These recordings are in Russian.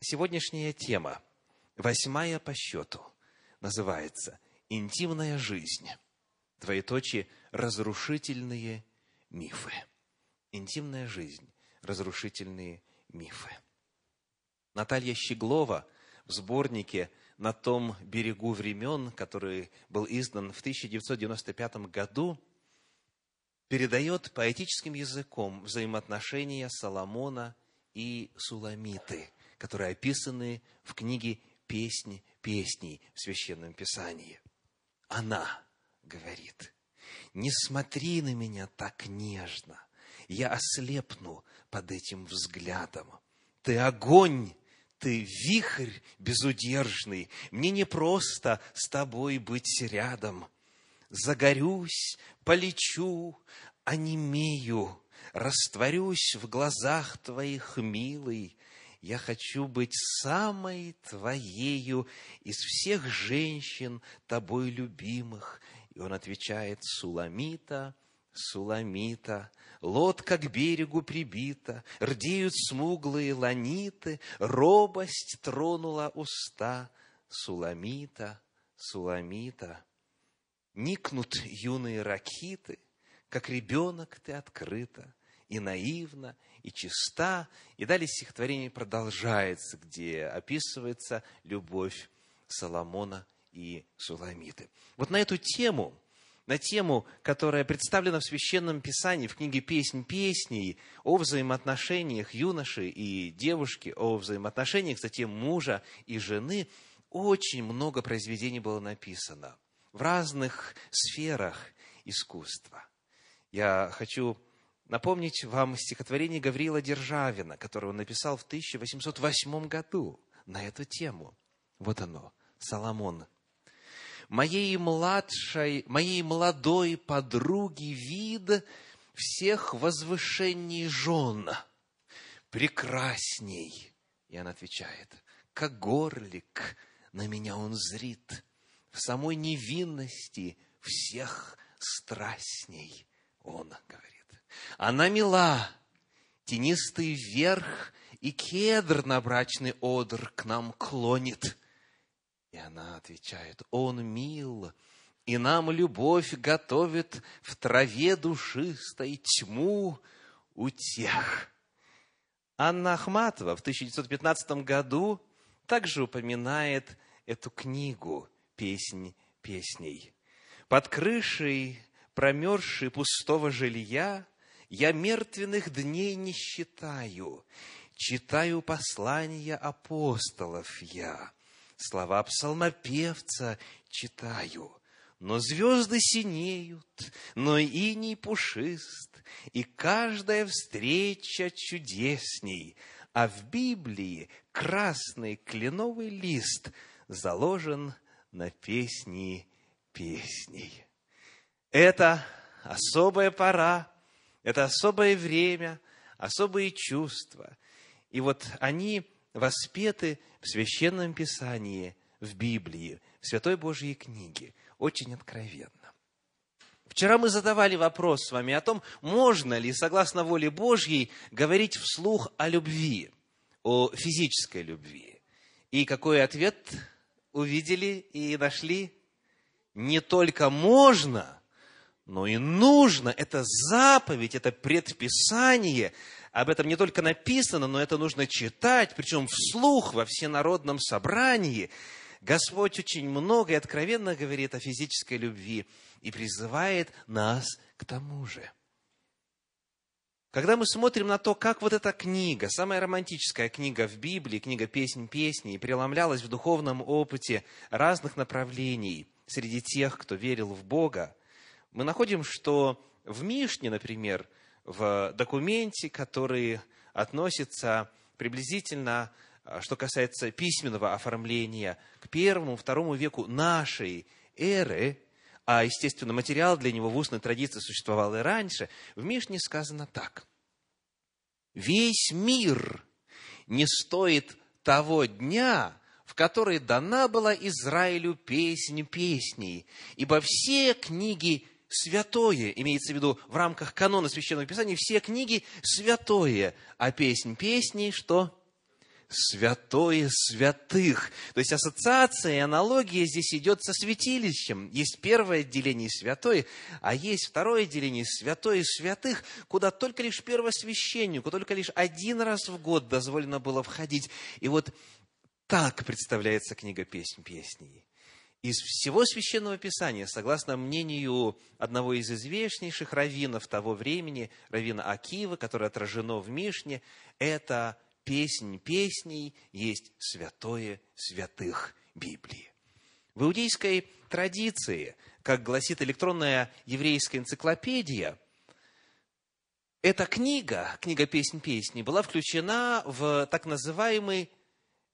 Сегодняшняя тема, восьмая по счету, называется «Интимная жизнь». Двоеточие «Разрушительные мифы». Интимная жизнь, разрушительные мифы. Наталья Щеглова в сборнике «На том берегу времен», который был издан в 1995 году, передает поэтическим языком взаимоотношения Соломона и Суламиты – которые описаны в книге «Песни песней» в Священном Писании. Она говорит, не смотри на меня так нежно, я ослепну под этим взглядом. Ты огонь, ты вихрь безудержный, мне не просто с тобой быть рядом. Загорюсь, полечу, онемею, растворюсь в глазах твоих, милый, я хочу быть самой твоею из всех женщин, тобой любимых. И он отвечает, Суламита, Суламита, лодка к берегу прибита, рдеют смуглые ланиты, робость тронула уста. Суламита, Суламита, никнут юные ракиты, как ребенок ты открыта, и наивна, и чиста. И далее стихотворение продолжается, где описывается любовь Соломона и Суламиты. Вот на эту тему, на тему, которая представлена в Священном Писании, в книге «Песнь песней», о взаимоотношениях юноши и девушки, о взаимоотношениях затем мужа и жены, очень много произведений было написано в разных сферах искусства. Я хочу напомнить вам стихотворение Гаврила Державина, которое он написал в 1808 году на эту тему. Вот оно, Соломон. «Моей младшей, моей молодой подруги вид всех возвышений жен прекрасней». И она отвечает, как горлик на меня он зрит, в самой невинности всех страстней он говорит. Она мила, тенистый верх и кедр на брачный одр к нам клонит. И она отвечает, он мил, и нам любовь готовит в траве душистой тьму утех. Анна Ахматова в 1915 году также упоминает эту книгу «Песнь песней». Под крышей промерзшей пустого жилья я мертвенных дней не считаю, читаю послания апостолов я, слова псалмопевца читаю, но звезды синеют, но иней пушист, и каждая встреча чудесней, а в Библии красный кленовый лист заложен на песни песней. Это особая пора, это особое время, особые чувства. И вот они воспеты в Священном Писании, в Библии, в Святой Божьей книге, очень откровенно. Вчера мы задавали вопрос с вами о том, можно ли, согласно воле Божьей, говорить вслух о любви, о физической любви. И какой ответ увидели и нашли? Не только можно, но и нужно. Это заповедь, это предписание. Об этом не только написано, но это нужно читать, причем вслух во всенародном собрании. Господь очень много и откровенно говорит о физической любви и призывает нас к тому же. Когда мы смотрим на то, как вот эта книга, самая романтическая книга в Библии, книга «Песнь песней», преломлялась в духовном опыте разных направлений среди тех, кто верил в Бога, мы находим, что в Мишне, например, в документе, который относится приблизительно, а, что касается письменного оформления, к первому, второму веку нашей эры, а, естественно, материал для него в устной традиции существовал и раньше, в Мишне сказано так. «Весь мир не стоит того дня, в который дана была Израилю песнь песней, ибо все книги святое, имеется в виду в рамках канона Священного Писания, все книги святое, а песнь песней, что? святое святых. То есть ассоциация и аналогия здесь идет со святилищем. Есть первое отделение святое, а есть второе отделение святое святых, куда только лишь первосвященнику, только лишь один раз в год дозволено было входить. И вот так представляется книга «Песнь песней». Из всего Священного Писания, согласно мнению одного из известнейших раввинов того времени, раввина Акива, которое отражено в Мишне, это песнь песней есть святое святых Библии. В иудейской традиции, как гласит электронная еврейская энциклопедия, эта книга, книга «Песнь песни», была включена в так называемый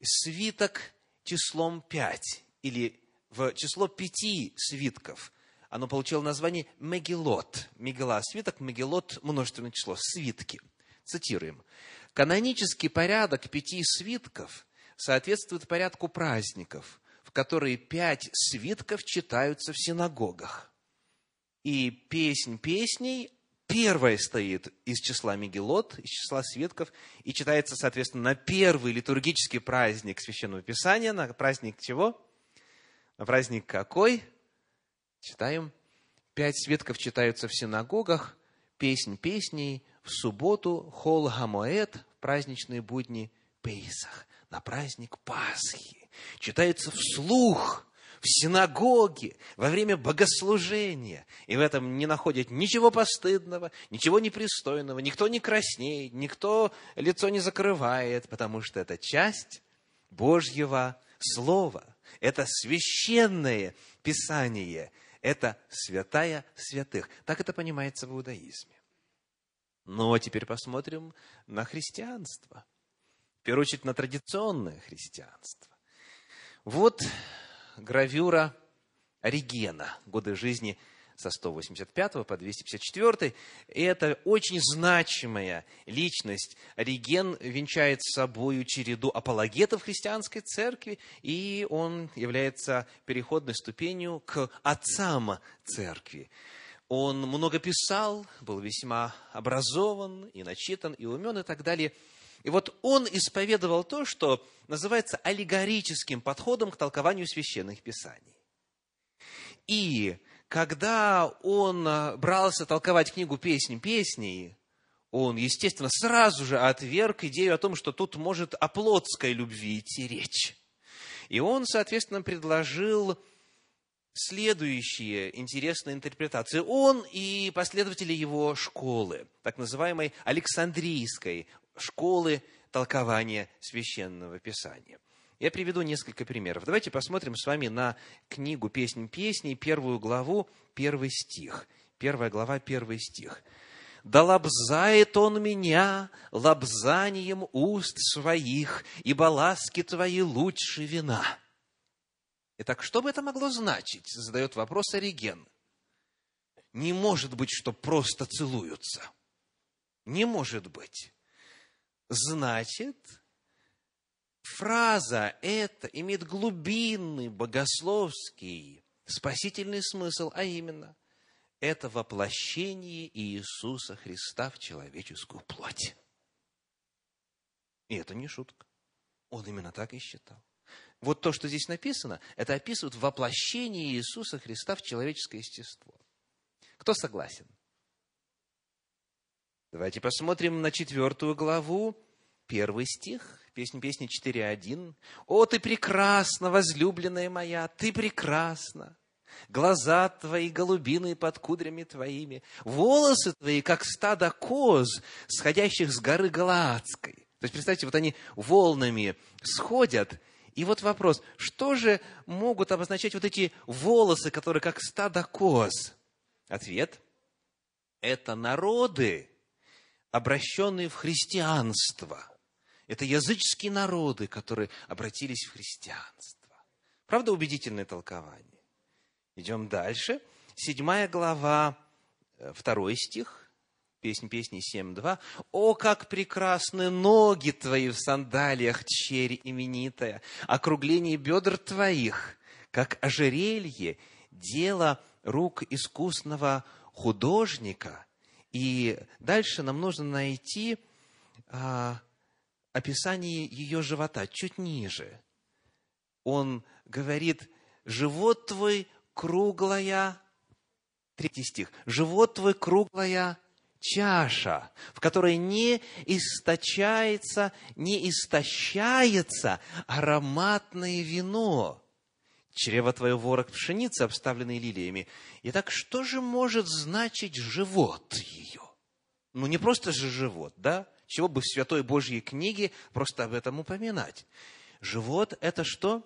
свиток числом пять, или в число пяти свитков. Оно получило название Мегелот. Мегела – свиток, Мегелот – множественное число, свитки. Цитируем. Канонический порядок пяти свитков соответствует порядку праздников, в которые пять свитков читаются в синагогах. И песнь песней первая стоит из числа Мегелот, из числа свитков, и читается, соответственно, на первый литургический праздник Священного Писания, на праздник чего? На праздник какой? Читаем. Пять свитков читаются в синагогах, песнь песней, в субботу Хол Гамоэт, праздничные будни Пейсах, на праздник Пасхи. Читается вслух в синагоге, во время богослужения. И в этом не находят ничего постыдного, ничего непристойного, никто не краснеет, никто лицо не закрывает, потому что это часть Божьего Слова. Это священное Писание. Это святая святых. Так это понимается в иудаизме. Ну, а теперь посмотрим на христианство. В первую очередь, на традиционное христианство. Вот гравюра Оригена, годы жизни со 185 по 254. И это очень значимая личность. Ориген венчает с собой череду апологетов христианской церкви, и он является переходной ступенью к отцам церкви. Он много писал, был весьма образован и начитан, и умен, и так далее. И вот он исповедовал то, что называется аллегорическим подходом к толкованию священных писаний. И когда он брался толковать книгу «Песнь песней», он, естественно, сразу же отверг идею о том, что тут может о плотской любви идти речь. И он, соответственно, предложил следующие интересные интерпретации. Он и последователи его школы, так называемой Александрийской школы толкования священного писания. Я приведу несколько примеров. Давайте посмотрим с вами на книгу «Песнь песней», первую главу, первый стих. Первая глава, первый стих. «Да лобзает он меня лобзанием уст своих, ибо ласки твои лучше вина». Итак, что бы это могло значить? Задает вопрос Ориген. Не может быть, что просто целуются. Не может быть. Значит, фраза эта имеет глубинный богословский спасительный смысл, а именно, это воплощение Иисуса Христа в человеческую плоть. И это не шутка. Он именно так и считал вот то, что здесь написано, это описывает воплощение Иисуса Христа в человеческое естество. Кто согласен? Давайте посмотрим на четвертую главу, первый стих, песня песни 4.1. «О, ты прекрасна, возлюбленная моя, ты прекрасна! Глаза твои голубиные под кудрями твоими, волосы твои, как стадо коз, сходящих с горы Галаадской». То есть, представьте, вот они волнами сходят, и вот вопрос, что же могут обозначать вот эти волосы, которые как стадо коз? Ответ – это народы, обращенные в христианство. Это языческие народы, которые обратились в христианство. Правда, убедительное толкование. Идем дальше. Седьмая глава, э, второй стих. Песнь песни 7.2. «О, как прекрасны ноги твои в сандалиях, черь именитая! Округление бедр твоих, как ожерелье, дело рук искусного художника». И дальше нам нужно найти а, описании ее живота, чуть ниже, он говорит, живот твой круглая, третий стих, живот твой круглая чаша, в которой не источается, не истощается ароматное вино. Чрево твое ворог пшеницы, обставленный лилиями. Итак, что же может значить живот ее? Ну, не просто же живот, да? Чего бы в Святой Божьей книге просто об этом упоминать? Живот – это что?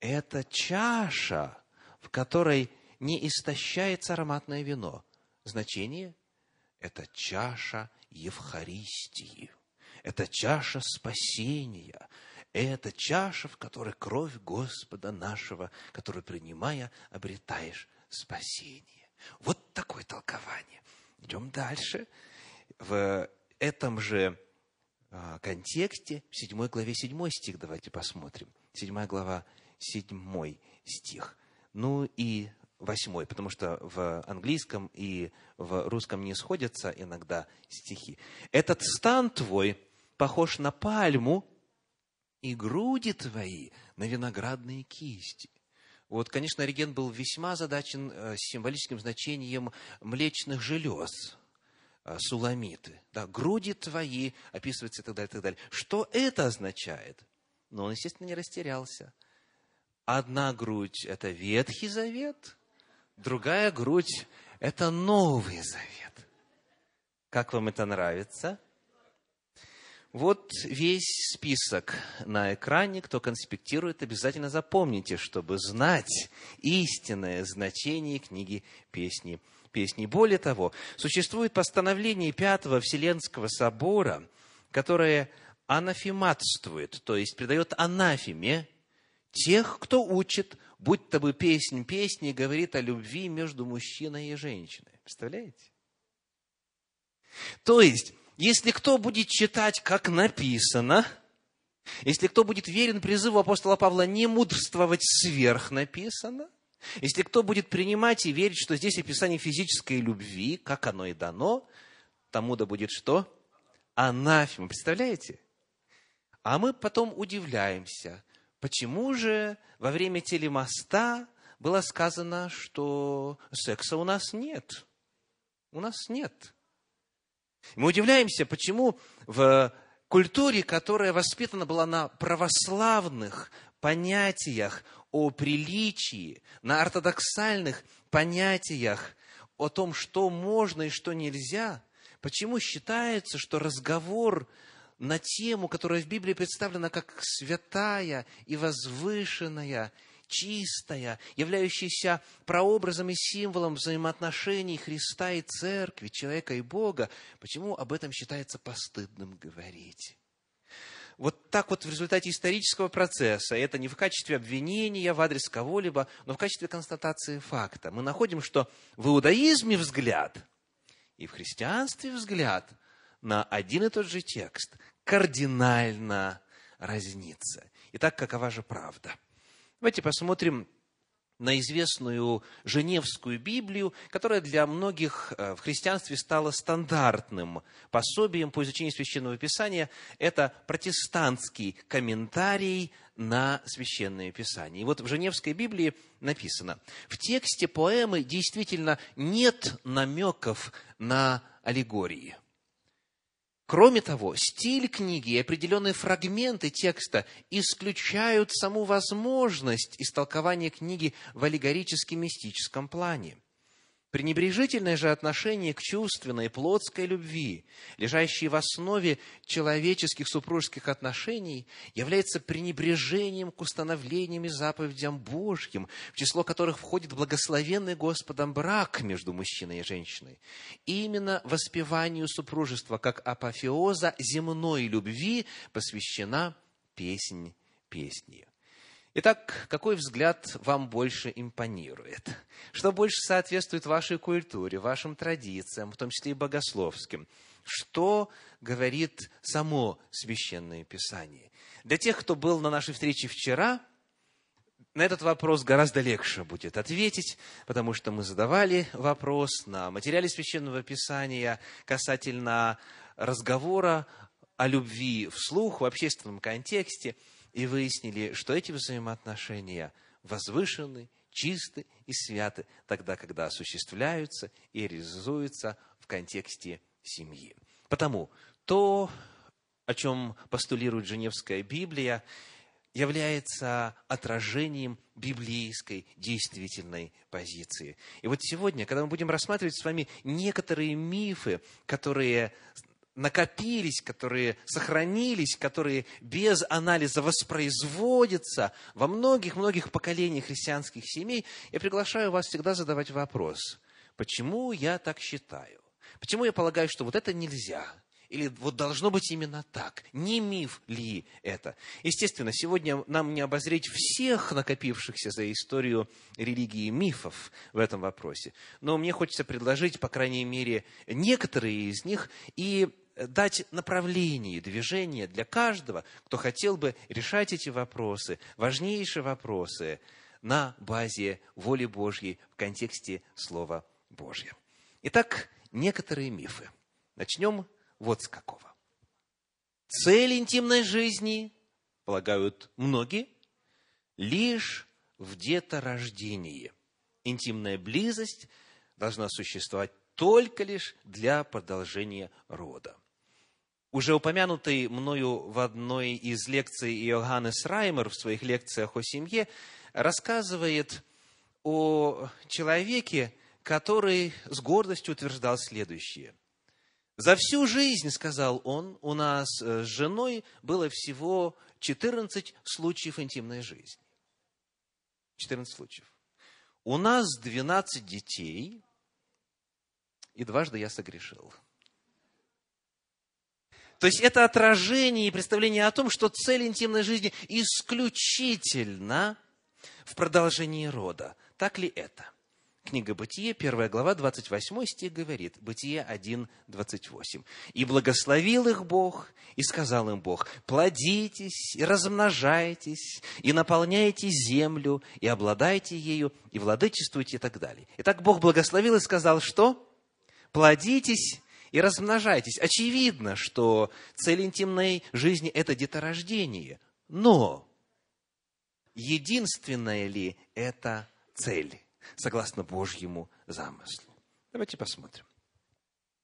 Это чаша, в которой не истощается ароматное вино. Значение – это чаша Евхаристии. Это чаша спасения. Это чаша, в которой кровь Господа нашего, которую, принимая, обретаешь спасение. Вот такое толкование. Идем дальше. В этом же а, контексте, в 7 главе 7 стих, давайте посмотрим. 7 глава, 7 стих. Ну и восьмой, потому что в английском и в русском не сходятся иногда стихи. «Этот стан твой похож на пальму, и груди твои на виноградные кисти». Вот, конечно, Ориген был весьма задачен э, символическим значением млечных желез, суламиты. Да, груди твои, описывается и так далее, и так далее. Что это означает? Но он, естественно, не растерялся. Одна грудь – это Ветхий Завет – Другая грудь – это Новый Завет. Как вам это нравится? Вот весь список на экране. Кто конспектирует, обязательно запомните, чтобы знать истинное значение книги «Песни». Песни. Более того, существует постановление Пятого Вселенского собора, которое анафематствует, то есть придает анафеме тех, кто учит будь то бы песнь песни, говорит о любви между мужчиной и женщиной. Представляете? То есть, если кто будет читать, как написано, если кто будет верен призыву апостола Павла не мудрствовать сверх написано, если кто будет принимать и верить, что здесь описание физической любви, как оно и дано, тому да будет что? Анафема. Представляете? А мы потом удивляемся, Почему же во время телемоста было сказано, что секса у нас нет? У нас нет. Мы удивляемся, почему в культуре, которая воспитана была на православных понятиях о приличии, на ортодоксальных понятиях о том, что можно и что нельзя, почему считается, что разговор на тему, которая в Библии представлена как святая и возвышенная, чистая, являющаяся прообразом и символом взаимоотношений Христа и Церкви, человека и Бога, почему об этом считается постыдным говорить? Вот так вот в результате исторического процесса, это не в качестве обвинения в адрес кого-либо, но в качестве констатации факта, мы находим, что в иудаизме взгляд и в христианстве взгляд на один и тот же текст кардинально разнится. Итак, какова же правда? Давайте посмотрим на известную Женевскую Библию, которая для многих э, в христианстве стала стандартным пособием по изучению Священного Писания. Это протестантский комментарий на Священное Писание. И вот в Женевской Библии написано, в тексте поэмы действительно нет намеков на аллегории – Кроме того, стиль книги и определенные фрагменты текста исключают саму возможность истолкования книги в аллегорически-мистическом плане – Пренебрежительное же отношение к чувственной, плотской любви, лежащей в основе человеческих супружеских отношений, является пренебрежением к установлениям и заповедям Божьим, в число которых входит благословенный Господом брак между мужчиной и женщиной. И именно воспеванию супружества как апофеоза земной любви посвящена песнь песни. Итак, какой взгляд вам больше импонирует? Что больше соответствует вашей культуре, вашим традициям, в том числе и богословским? Что говорит само Священное Писание? Для тех, кто был на нашей встрече вчера, на этот вопрос гораздо легче будет ответить, потому что мы задавали вопрос на материале Священного Писания касательно разговора о любви вслух в общественном контексте и выяснили, что эти взаимоотношения возвышены, чисты и святы тогда, когда осуществляются и реализуются в контексте семьи. Потому то, о чем постулирует Женевская Библия, является отражением библейской действительной позиции. И вот сегодня, когда мы будем рассматривать с вами некоторые мифы, которые накопились, которые сохранились, которые без анализа воспроизводятся во многих-многих поколениях христианских семей, я приглашаю вас всегда задавать вопрос, почему я так считаю? Почему я полагаю, что вот это нельзя? Или вот должно быть именно так? Не миф ли это? Естественно, сегодня нам не обозреть всех накопившихся за историю религии мифов в этом вопросе. Но мне хочется предложить, по крайней мере, некоторые из них и дать направление, движение для каждого, кто хотел бы решать эти вопросы, важнейшие вопросы на базе воли Божьей в контексте Слова Божьего. Итак, некоторые мифы. Начнем вот с какого. Цель интимной жизни, полагают многие, лишь в деторождении. Интимная близость должна существовать только лишь для продолжения рода. Уже упомянутый мною в одной из лекций Иоганнес Раймер в своих лекциях о семье рассказывает о человеке, который с гордостью утверждал следующее. За всю жизнь, сказал он, у нас э, с женой было всего 14 случаев интимной жизни. 14 случаев. У нас 12 детей, и дважды я согрешил. То есть это отражение и представление о том, что цель интимной жизни исключительно в продолжении рода. Так ли это? Книга Бытие, первая глава, 28 стих говорит, Бытие 1, 28. «И благословил их Бог, и сказал им Бог, плодитесь, и размножайтесь, и наполняйте землю, и обладайте ею, и владычествуйте» и так далее. Итак, Бог благословил и сказал, что? Плодитесь и размножайтесь. Очевидно, что цель интимной жизни – это деторождение. Но единственная ли это цель? согласно Божьему замыслу. Давайте посмотрим.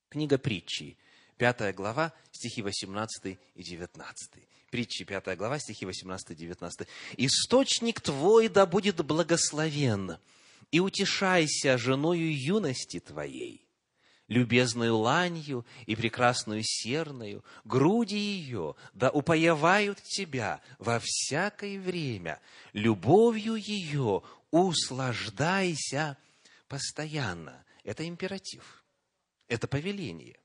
Книга притчи, пятая глава, стихи 18 и 19. Притчи, пятая глава, стихи 18 и 19. «Источник твой да будет благословен, и утешайся женою юности твоей, любезную ланью и прекрасную серною, груди ее, да упоевают тебя во всякое время, любовью ее услаждайся постоянно. Это императив, это повеление,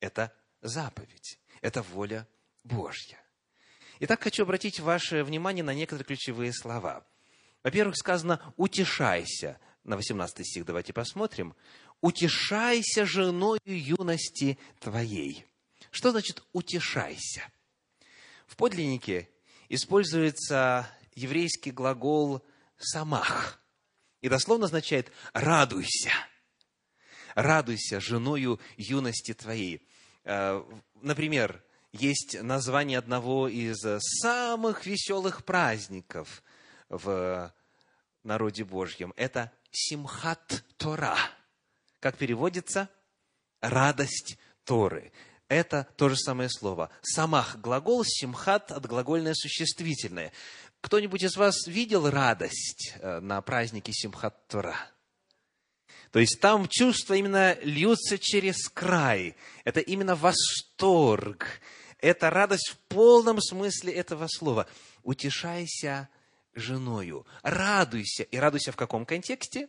это заповедь, это воля Божья. Итак, хочу обратить ваше внимание на некоторые ключевые слова. Во-первых, сказано «утешайся». На 18 стих давайте посмотрим. «Утешайся женою юности твоей». Что значит «утешайся»? В подлиннике используется еврейский глагол самах. И дословно означает «радуйся». «Радуйся женою юности твоей». Э, например, есть название одного из самых веселых праздников в народе Божьем. Это Симхат Тора. Как переводится? Радость Торы. Это то же самое слово. Самах глагол, симхат от глагольное существительное. Кто-нибудь из вас видел радость э, на празднике Симхат Тора? То есть там чувства именно льются через край. Это именно восторг. Это радость в полном смысле этого слова. Утешайся женою. Радуйся. И радуйся в каком контексте?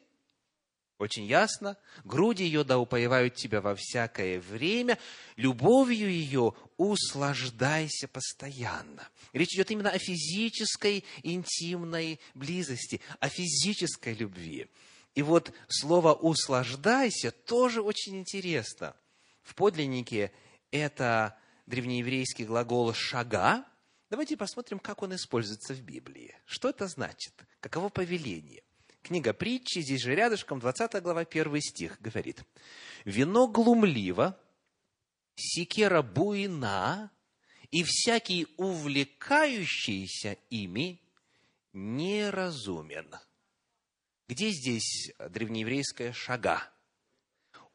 Очень ясно. Груди ее да упоевают тебя во всякое время. Любовью ее услаждайся постоянно. Речь идет именно о физической интимной близости, о физической любви. И вот слово «услаждайся» тоже очень интересно. В подлиннике это древнееврейский глагол «шага». Давайте посмотрим, как он используется в Библии. Что это значит? Каково повеление? Книга притчи, здесь же рядышком, 20 глава, 1 стих, говорит. «Вино глумливо, секера буйна, и всякий увлекающийся ими неразумен. Где здесь древнееврейская шага?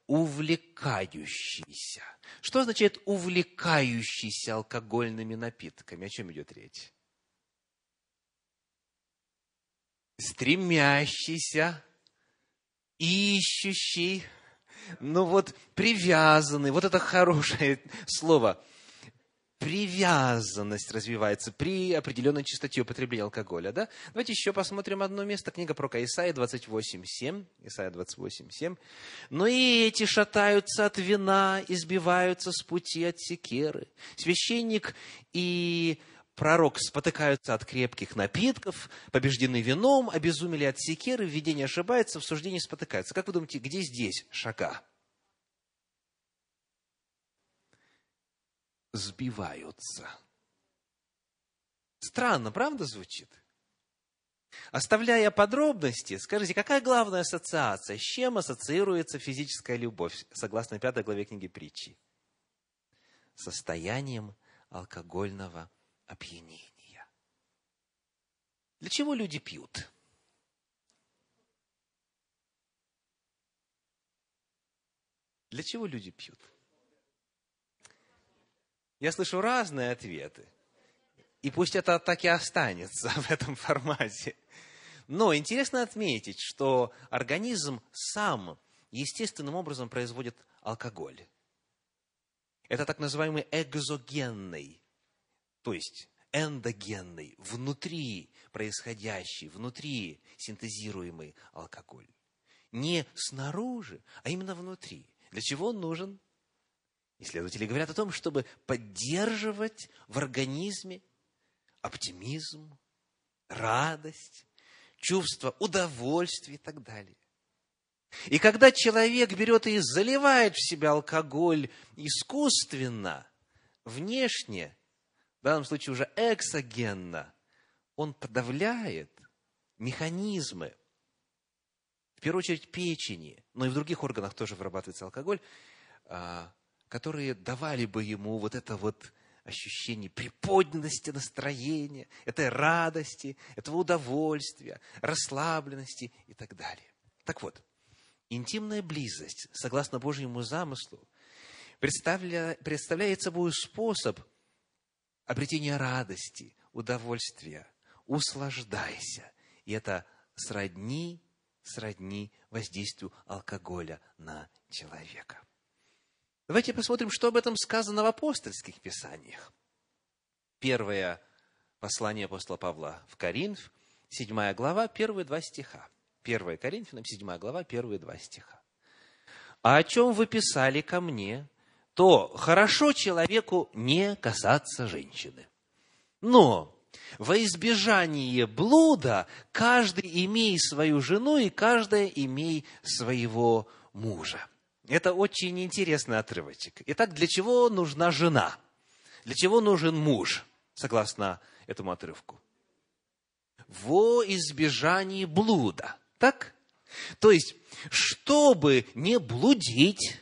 Увлекающийся. Что означает увлекающийся алкогольными напитками? О чем идет речь? Стремящийся, ищущий, ну вот привязанный, вот это хорошее слово – привязанность развивается при определенной частоте употребления алкоголя. Да? Давайте еще посмотрим одно место. Книга про Исаия 28.7. Исаия 28.7. «Но и эти шатаются от вина, избиваются с пути от секеры. Священник и пророк спотыкаются от крепких напитков, побеждены вином, обезумели от секеры, в видении ошибаются, в суждении спотыкаются». Как вы думаете, где здесь шага? сбиваются. Странно, правда звучит? Оставляя подробности, скажите, какая главная ассоциация? С чем ассоциируется физическая любовь, согласно пятой главе книги притчи? Состоянием алкогольного опьянения. Для чего люди пьют? Для чего люди пьют? Я слышу разные ответы. И пусть это так и останется в этом формате. Но интересно отметить, что организм сам естественным образом производит алкоголь. Это так называемый экзогенный, то есть эндогенный, внутри происходящий, внутри синтезируемый алкоголь. Не снаружи, а именно внутри. Для чего он нужен? Исследователи говорят о том, чтобы поддерживать в организме оптимизм, радость, чувство удовольствия и так далее. И когда человек берет и заливает в себя алкоголь искусственно, внешне, в данном случае уже эксогенно, он подавляет механизмы, в первую очередь печени, но и в других органах тоже вырабатывается алкоголь, а, которые давали бы ему вот это вот ощущение приподнятости настроения, этой радости, этого удовольствия, расслабленности и так далее. Так вот, интимная близость, согласно Божьему замыслу, представля, представляет собой способ обретения радости, удовольствия. Услаждайся. И это сродни, сродни воздействию алкоголя на человека. Давайте посмотрим, что об этом сказано в апостольских писаниях. Первое послание апостола Павла в Коринф, седьмая глава, первые два стиха. Первое Коринфянам, седьмая глава, первые два стиха. «А о чем вы писали ко мне, то хорошо человеку не касаться женщины. Но во избежание блуда каждый имей свою жену и каждая имей своего мужа. Это очень интересный отрывочек. Итак, для чего нужна жена? Для чего нужен муж, согласно этому отрывку? Во избежании блуда. Так? То есть, чтобы не блудить,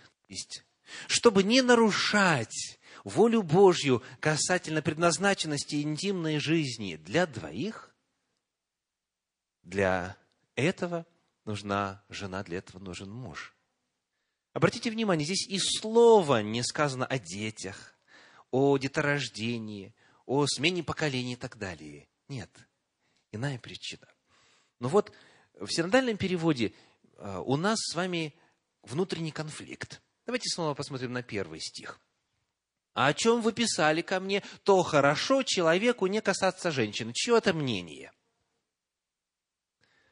чтобы не нарушать волю Божью касательно предназначенности интимной жизни для двоих, для этого нужна жена, для этого нужен муж. Обратите внимание, здесь и слова не сказано о детях, о деторождении, о смене поколений и так далее. Нет, иная причина. Но вот в синодальном переводе э, у нас с вами внутренний конфликт. Давайте снова посмотрим на первый стих. «А о чем вы писали ко мне, то хорошо человеку не касаться женщин». Чье это мнение?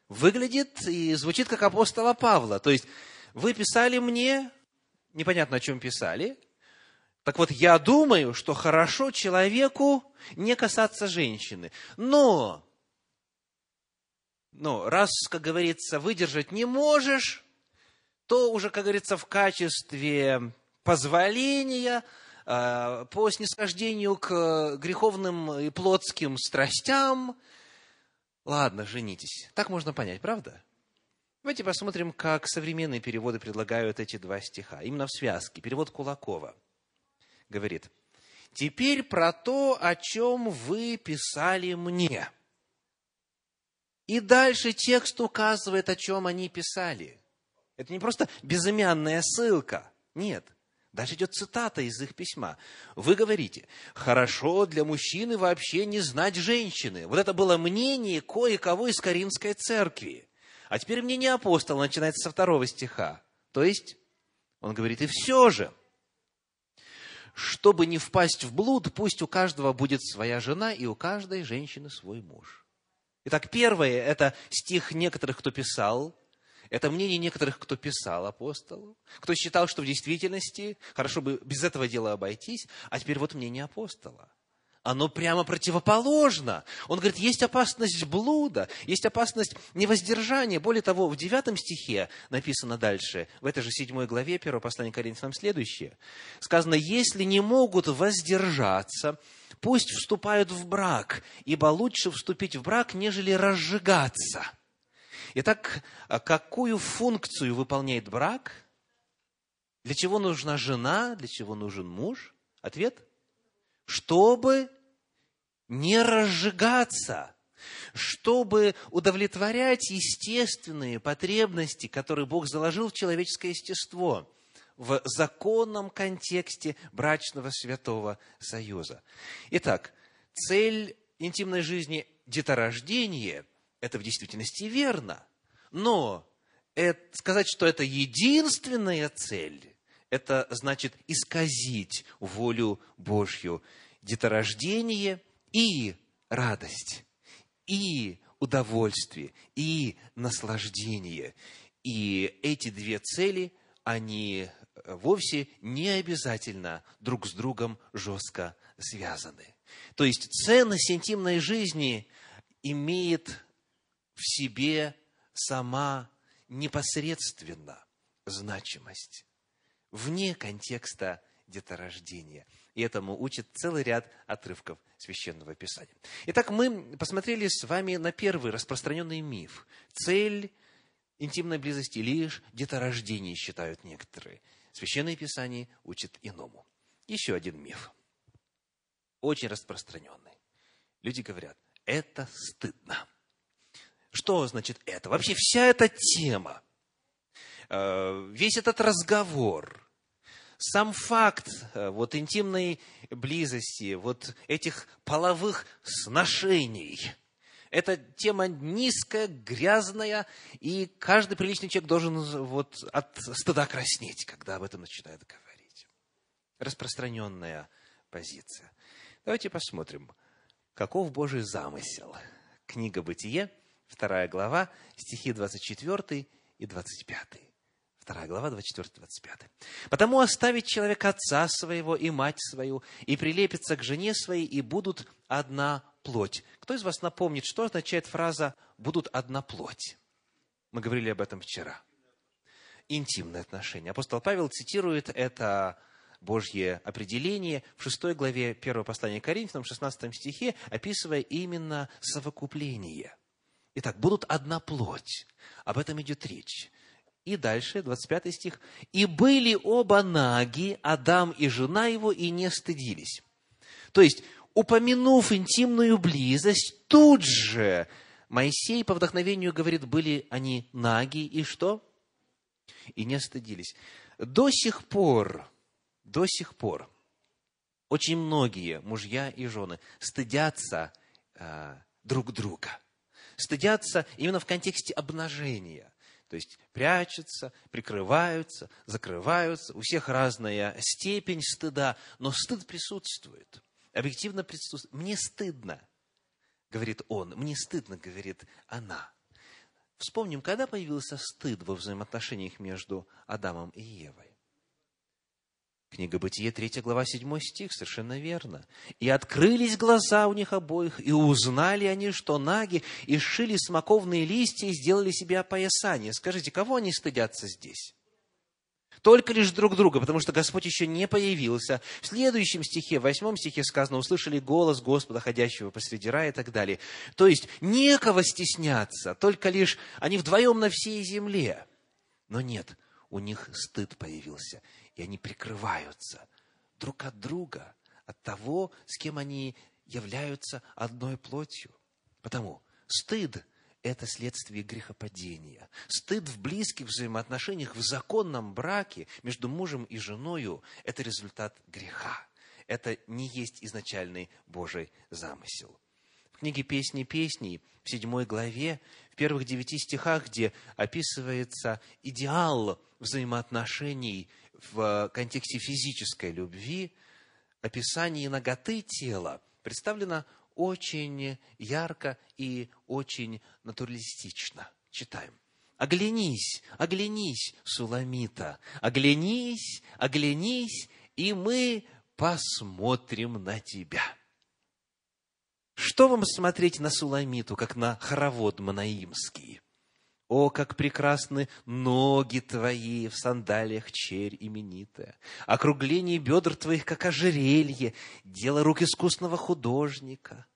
Выглядит и звучит как апостола Павла. То есть, вы писали мне, непонятно о чем писали, так вот, я думаю, что хорошо человеку не касаться женщины. Но, но раз, как говорится, выдержать не можешь, то уже, как говорится, в качестве позволения а, по снисхождению к греховным и плотским страстям, ладно, женитесь. Так можно понять, правда? Давайте посмотрим, как современные переводы предлагают эти два стиха. Именно в связке. Перевод Кулакова говорит, теперь про то, о чем вы писали мне. И дальше текст указывает, о чем они писали. Это не просто безымянная ссылка. Нет. Дальше идет цитата из их письма. Вы говорите, хорошо для мужчины вообще не знать женщины. Вот это было мнение кое-кого из Каринской церкви. А теперь мнение апостола начинается со второго стиха. То есть, он говорит, и все же, чтобы не впасть в блуд, пусть у каждого будет своя жена и у каждой женщины свой муж. Итак, первое – это стих некоторых, кто писал, это мнение некоторых, кто писал апостолу, кто считал, что в действительности хорошо бы без этого дела обойтись, а теперь вот мнение апостола. Оно прямо противоположно. Он говорит, есть опасность блуда, есть опасность невоздержания. Более того, в девятом стихе написано дальше, в этой же седьмой главе первого послания Коринфянам следующее. Сказано, если не могут воздержаться, пусть вступают в брак, ибо лучше вступить в брак, нежели разжигаться – Итак, а какую функцию выполняет брак? Для чего нужна жена? Для чего нужен муж? Ответ? Чтобы не разжигаться, чтобы удовлетворять естественные потребности, которые Бог заложил в человеческое естество в законном контексте брачного святого союза. Итак, цель интимной жизни – деторождение – это в действительности верно. Но это, сказать, что это единственная цель, это значит исказить волю Божью. Деторождение и радость, и удовольствие, и наслаждение. И эти две цели, они вовсе не обязательно друг с другом жестко связаны. То есть ценность интимной жизни имеет в себе сама непосредственно значимость, вне контекста деторождения. И этому учит целый ряд отрывков Священного Писания. Итак, мы посмотрели с вами на первый распространенный миф. Цель интимной близости лишь деторождение, считают некоторые. Священное Писание учит иному. Еще один миф. Очень распространенный. Люди говорят, это стыдно. Что значит это? Вообще вся эта тема, э, весь этот разговор, сам факт э, вот интимной близости, вот этих половых сношений, это тема низкая, грязная, и каждый приличный человек должен вот от стыда краснеть, когда об этом начинает говорить. Распространенная позиция. Давайте посмотрим, каков Божий замысел. Книга «Бытие», Вторая глава, стихи 24 и 25. Вторая глава, 24-25. «Потому оставить человек отца своего и мать свою, и прилепится к жене своей, и будут одна плоть». Кто из вас напомнит, что означает фраза «будут одна плоть»? Мы говорили об этом вчера. Интимные отношения. Апостол Павел цитирует это Божье определение в 6 главе 1 послания Коринфянам, 16 стихе, описывая именно совокупление – Итак, будут одна плоть. Об этом идет речь. И дальше, 25 стих. «И были оба наги, Адам и жена его, и не стыдились». То есть, упомянув интимную близость, тут же Моисей по вдохновению говорит, были они наги, и что? И не стыдились. До сих пор, до сих пор, очень многие мужья и жены стыдятся э, друг друга – стыдятся именно в контексте обнажения. То есть прячутся, прикрываются, закрываются. У всех разная степень стыда, но стыд присутствует. Объективно присутствует. Мне стыдно, говорит он. Мне стыдно, говорит она. Вспомним, когда появился стыд во взаимоотношениях между Адамом и Евой. Книга Бытие, 3 глава, 7 стих, совершенно верно. «И открылись глаза у них обоих, и узнали они, что наги, и сшили смоковные листья, и сделали себе опоясание». Скажите, кого они стыдятся здесь? Только лишь друг друга, потому что Господь еще не появился. В следующем стихе, в восьмом стихе сказано, услышали голос Господа, ходящего посреди рая и так далее. То есть, некого стесняться, только лишь они вдвоем на всей земле. Но нет, у них стыд появился и они прикрываются друг от друга, от того, с кем они являются одной плотью. Потому стыд – это следствие грехопадения. Стыд в близких взаимоотношениях, в законном браке между мужем и женою – это результат греха. Это не есть изначальный Божий замысел. В книге «Песни песней» в седьмой главе, в первых девяти стихах, где описывается идеал взаимоотношений в контексте физической любви, описание ноготы тела представлено очень ярко и очень натуралистично. Читаем. Оглянись, оглянись, Суламита, оглянись, оглянись, и мы посмотрим на тебя. Что вам смотреть на Суламиту, как на хоровод манаимский? О, как прекрасны ноги твои в сандалиях, черь именитая! Округление бедр твоих, как ожерелье, дело рук искусного художника.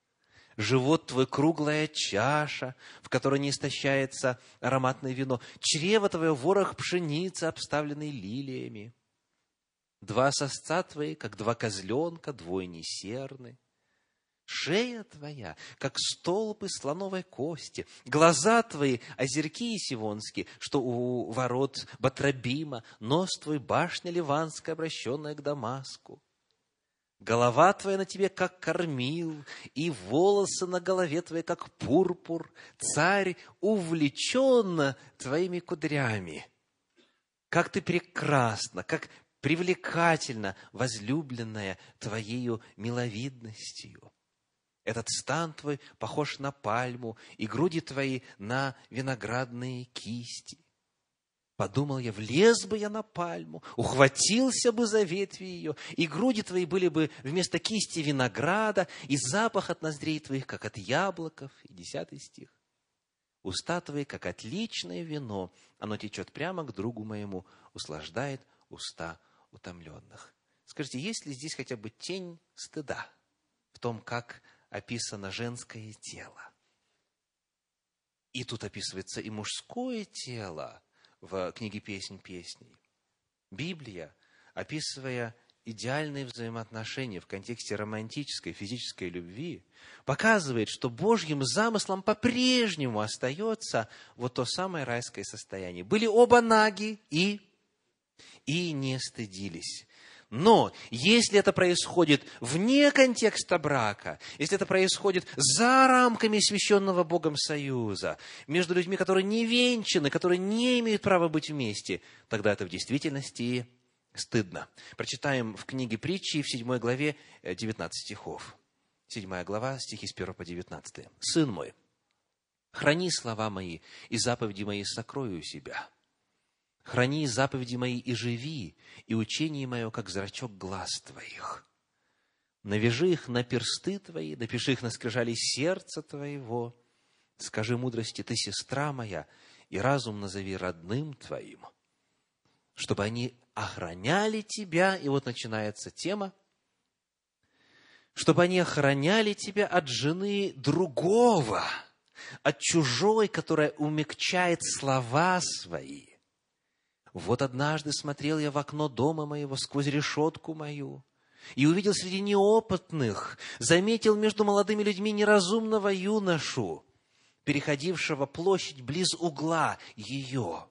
Живот твой круглая чаша, в которой не истощается ароматное вино. Чрево твое ворох пшеницы, обставленный лилиями. Два сосца твои, как два козленка, двойни серны. Шея твоя, как столбы слоновой кости, глаза твои, озерки сивонские, что у ворот Батрабима, нос твой, башня ливанская, обращенная к Дамаску. Голова твоя на тебе, как кормил, и волосы на голове твоей, как пурпур. Царь увлечен твоими кудрями. Как ты прекрасна, как привлекательна, возлюбленная твоею миловидностью. Этот стан твой похож на пальму, и груди твои на виноградные кисти. Подумал я, влез бы я на пальму, ухватился бы за ветви ее, и груди твои были бы вместо кисти винограда, и запах от ноздрей твоих, как от яблоков. И десятый стих. Уста твои, как отличное вино, оно течет прямо к другу моему, услаждает уста утомленных. Скажите, есть ли здесь хотя бы тень стыда в том, как описано женское тело. И тут описывается и мужское тело в книге «Песнь песней». Библия, описывая идеальные взаимоотношения в контексте романтической, физической любви, показывает, что Божьим замыслом по-прежнему остается вот то самое райское состояние. Были оба наги и, и не стыдились. Но если это происходит вне контекста брака, если это происходит за рамками священного Богом союза, между людьми, которые не венчаны, которые не имеют права быть вместе, тогда это в действительности стыдно. Прочитаем в книге притчи в 7 главе 19 э, стихов. 7 глава, стихи с 1 по 19. «Сын мой, храни слова мои и заповеди мои сокрою себя» Храни заповеди мои и живи, и учение мое, как зрачок глаз твоих. Навяжи их на персты твои, напиши их на скрижали сердца твоего. Скажи мудрости, ты сестра моя, и разум назови родным твоим, чтобы они охраняли тебя, и вот начинается тема, чтобы они охраняли тебя от жены другого, от чужой, которая умягчает слова свои – вот однажды смотрел я в окно дома моего сквозь решетку мою, и увидел среди неопытных, заметил между молодыми людьми неразумного юношу, переходившего площадь близ угла ее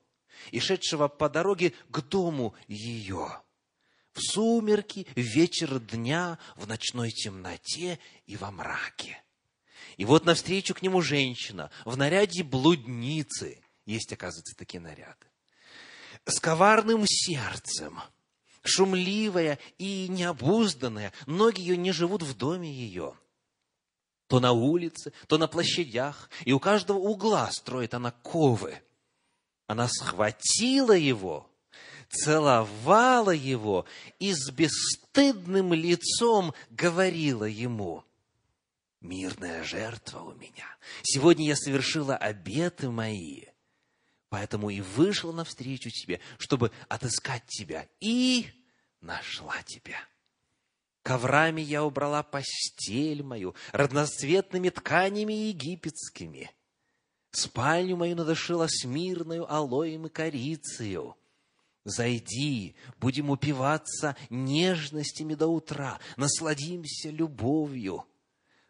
и шедшего по дороге к дому ее. В сумерки, в вечер дня, в ночной темноте и во мраке. И вот навстречу к нему женщина в наряде блудницы. Есть, оказывается, такие наряды с коварным сердцем, шумливая и необузданная. Ноги ее не живут в доме ее. То на улице, то на площадях, и у каждого угла строит она ковы. Она схватила его, целовала его и с бесстыдным лицом говорила ему, «Мирная жертва у меня. Сегодня я совершила обеты мои» Поэтому и вышла навстречу тебе, чтобы отыскать тебя, и нашла тебя. Коврами я убрала постель мою, разноцветными тканями египетскими. Спальню мою надышила смирную алоем и корицею. Зайди, будем упиваться нежностями до утра, насладимся любовью,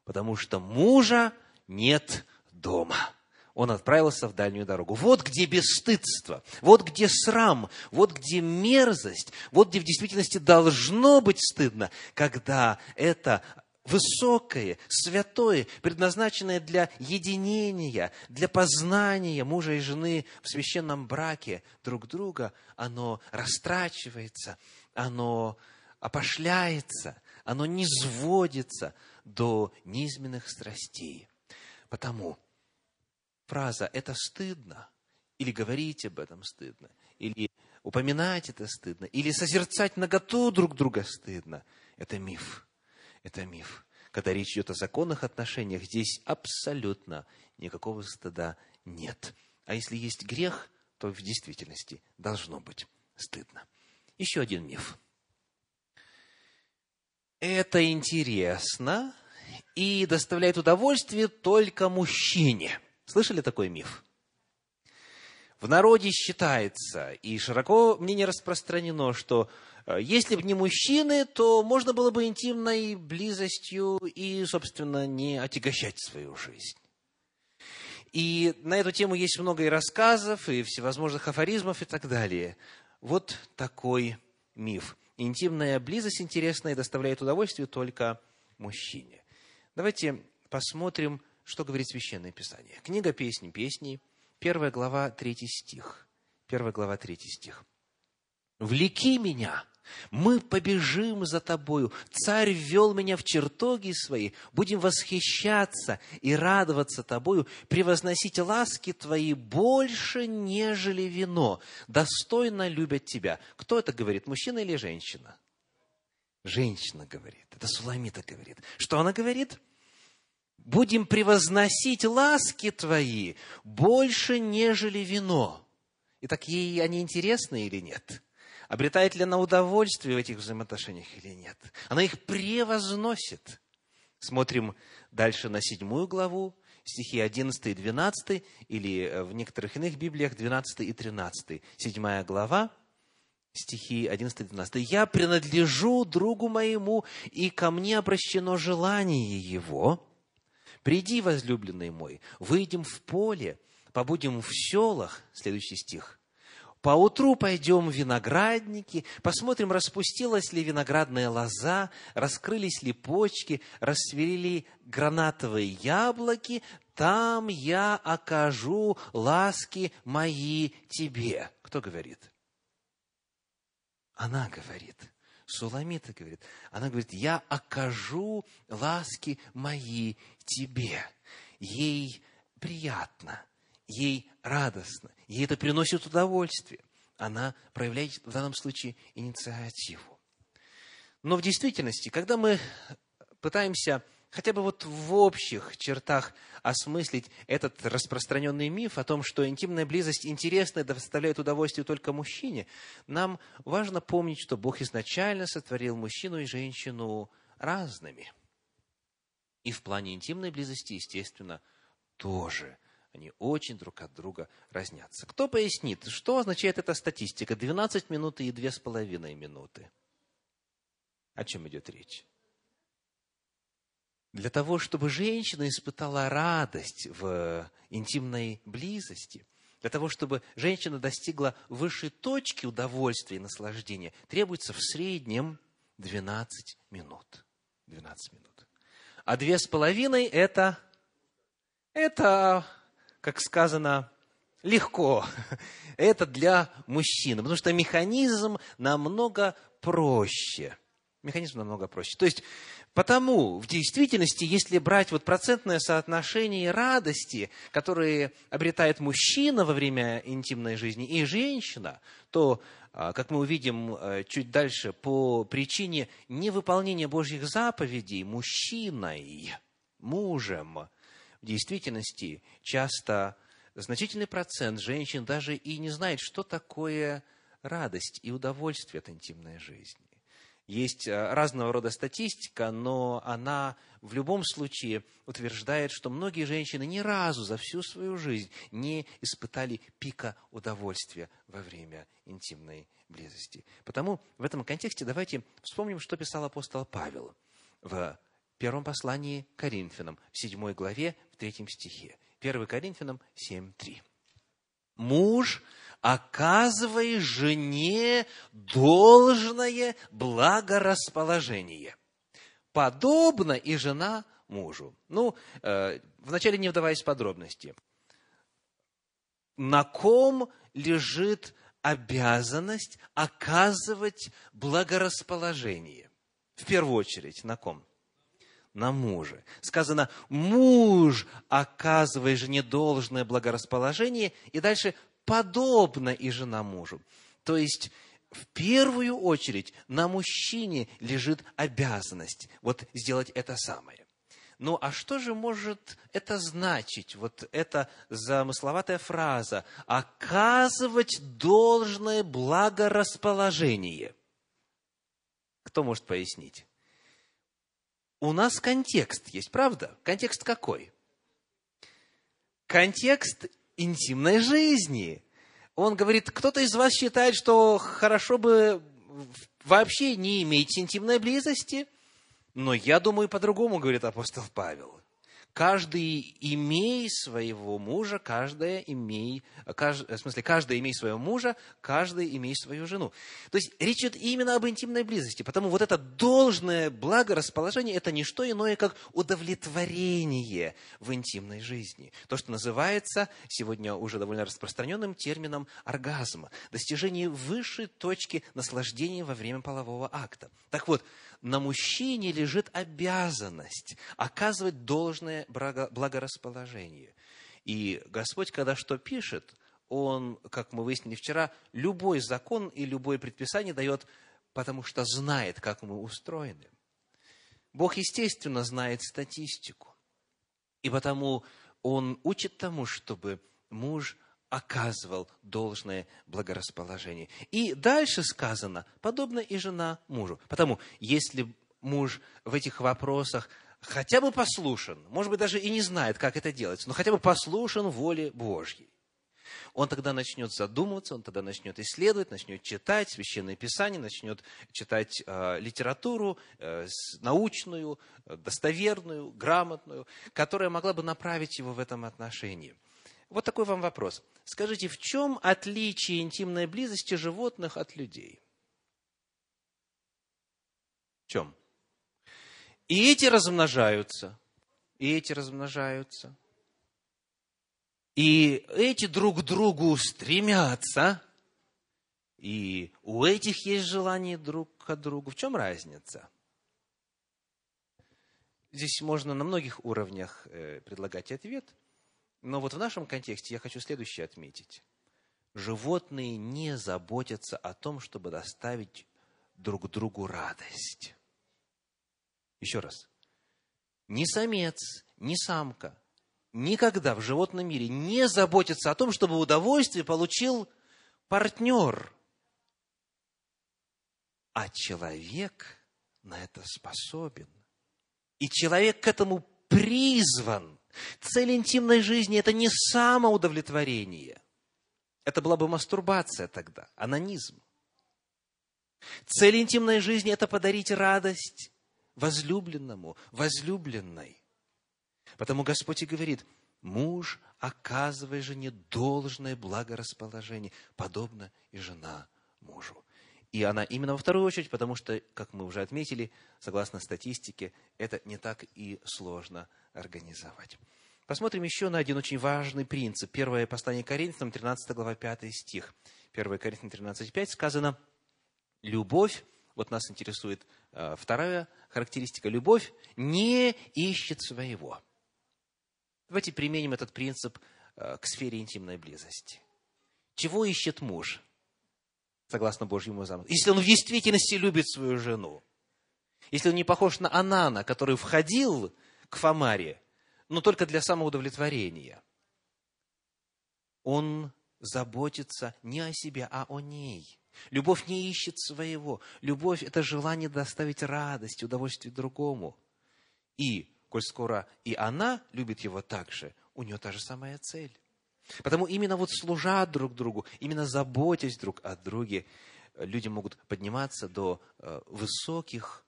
потому что мужа нет дома. Он отправился в дальнюю дорогу. Вот где бесстыдство, вот где срам, вот где мерзость, вот где в действительности должно быть стыдно, когда это высокое, святое, предназначенное для единения, для познания мужа и жены в священном браке друг друга, оно растрачивается, оно опошляется, оно не сводится до низменных страстей. Потому фраза «это стыдно» или говорить об этом стыдно, или упоминать это стыдно, или созерцать наготу друг друга стыдно – это миф это миф. Когда речь идет о законных отношениях, здесь абсолютно никакого стыда нет. А если есть грех, то в действительности должно быть стыдно. Еще один миф. Это интересно и доставляет удовольствие только мужчине. Слышали такой миф? В народе считается, и широко мнение распространено, что Э, если бы не мужчины, то можно было бы интимной близостью и, собственно, не отягощать свою жизнь. И на эту тему есть много и рассказов, и всевозможных афоризмов и так далее. Вот такой миф. Интимная близость интересная доставляет удовольствие только мужчине. Давайте посмотрим, что говорит Священное Писание. Книга «Песни песней», первая глава, третий стих. Первая глава, третий стих. «Влеки меня, мы побежим за тобою. Царь ввел меня в чертоги свои. Будем восхищаться и радоваться тобою, превозносить ласки твои больше, нежели вино. Достойно любят тебя. Кто это говорит, мужчина или женщина? Женщина говорит. Это Суламита говорит. Что она говорит? Будем превозносить ласки твои больше, нежели вино. Итак, ей они интересны или нет? Обретает ли она удовольствие в этих взаимоотношениях или нет? Она их превозносит. Смотрим дальше на седьмую главу, стихи 11 и 12, или э, в некоторых иных Библиях 12 и 13. Седьмая глава, стихи 11 и 12. «Я принадлежу другу моему, и ко мне обращено желание его. Приди, возлюбленный мой, выйдем в поле, побудем в селах». Следующий стих. Поутру пойдем в виноградники, посмотрим, распустилась ли виноградная лоза, раскрылись ли почки, расцвели гранатовые яблоки, там я окажу ласки мои тебе. Кто говорит? Она говорит. Суламита говорит. Она говорит, я окажу ласки мои тебе. Ей приятно ей радостно, ей это приносит удовольствие. Она проявляет в данном случае инициативу. Но в действительности, когда мы пытаемся хотя бы вот в общих чертах осмыслить этот распространенный миф о том, что интимная близость интересна и доставляет удовольствие только мужчине, нам важно помнить, что Бог изначально сотворил мужчину и женщину разными. И в плане интимной близости, естественно, тоже они очень друг от друга разнятся. Кто пояснит, что означает эта статистика? 12 минут и 2,5 минуты. О чем идет речь? Для того, чтобы женщина испытала радость в интимной близости, для того, чтобы женщина достигла высшей точки удовольствия и наслаждения, требуется в среднем 12 минут. 12 минут. А две с половиной это, это как сказано, легко. Это для мужчины, потому что механизм намного проще. Механизм намного проще. То есть, потому в действительности, если брать вот процентное соотношение радости, которые обретает мужчина во время интимной жизни и женщина, то, а, как мы увидим э, чуть дальше, по причине невыполнения Божьих заповедей мужчиной, мужем, в действительности часто значительный процент женщин даже и не знает, что такое радость и удовольствие от интимной жизни. Есть э, разного рода статистика, но она в любом случае утверждает, что многие женщины ни разу за всю свою жизнь не испытали пика удовольствия во время интимной близости. Потому в этом контексте давайте вспомним, что писал апостол Павел в первом послании Коринфянам, в седьмой главе, в третьем стихе. 1 Коринфянам 7.3. «Муж оказывай жене должное благорасположение. Подобно и жена мужу. Ну, э, вначале не вдаваясь в подробности. На ком лежит обязанность оказывать благорасположение? В первую очередь, на ком? На мужа. Сказано, муж, оказывай жене должное благорасположение, и дальше подобно и жена мужу. То есть, в первую очередь на мужчине лежит обязанность вот сделать это самое. Ну, а что же может это значить? Вот эта замысловатая фраза «оказывать должное благорасположение». Кто может пояснить? У нас контекст есть, правда? Контекст какой? Контекст интимной жизни. Он говорит, кто-то из вас считает, что хорошо бы вообще не иметь интимной близости, но я думаю по-другому, говорит апостол Павел. Каждый имей своего мужа, каждая имей, кажд, в смысле, каждая имей своего мужа, каждый имей свою жену. То есть речь идет именно об интимной близости. Потому вот это должное благорасположение – это не что иное, как удовлетворение в интимной жизни. То, что называется сегодня уже довольно распространенным термином оргазма. Достижение высшей точки наслаждения во время полового акта. Так вот, на мужчине лежит обязанность оказывать должное благорасположение. И Господь, когда что пишет, Он, как мы выяснили вчера, любой закон и любое предписание дает, потому что знает, как мы устроены. Бог, естественно, знает статистику. И потому Он учит тому, чтобы муж оказывал должное благорасположение. И дальше сказано, подобно и жена мужу. Потому, если муж в этих вопросах хотя бы послушен, может быть, даже и не знает, как это делать, но хотя бы послушен воле Божьей, он тогда начнет задумываться, он тогда начнет исследовать, начнет читать Священное Писание, начнет читать э, литературу э, научную, э, достоверную, грамотную, которая могла бы направить его в этом отношении. Вот такой вам вопрос. Скажите, в чем отличие интимной близости животных от людей? В чем? И эти размножаются, и эти размножаются. И эти друг к другу стремятся, и у этих есть желание друг к другу. В чем разница? Здесь можно на многих уровнях э, предлагать ответ – но вот в нашем контексте я хочу следующее отметить. Животные не заботятся о том, чтобы доставить друг другу радость. Еще раз. Ни самец, ни самка никогда в животном мире не заботятся о том, чтобы удовольствие получил партнер. А человек на это способен. И человек к этому призван. Цель интимной жизни – это не самоудовлетворение. Это была бы мастурбация тогда, анонизм. Цель интимной жизни – это подарить радость возлюбленному, возлюбленной. Потому Господь и говорит, муж, оказывай жене должное благорасположение, подобно и жена мужу. И она именно во вторую очередь, потому что, как мы уже отметили, согласно статистике, это не так и сложно организовать. Посмотрим еще на один очень важный принцип. Первое послание Коринфянам, 13 глава, 5 стих. 1 Коринфянам 13, 5 сказано, любовь, вот нас интересует э, вторая характеристика, любовь не ищет своего. Давайте применим этот принцип э, к сфере интимной близости. Чего ищет муж? Согласно Божьему замыслу. Если он в действительности любит свою жену, если он не похож на Анана, который входил к Фомаре, но только для самоудовлетворения, он заботится не о себе, а о ней. Любовь не ищет своего. Любовь – это желание доставить радость, удовольствие другому. И, коль скоро и она любит его так же, у нее та же самая цель. Потому именно вот служа друг другу, именно заботясь друг о друге, люди могут подниматься до э, высоких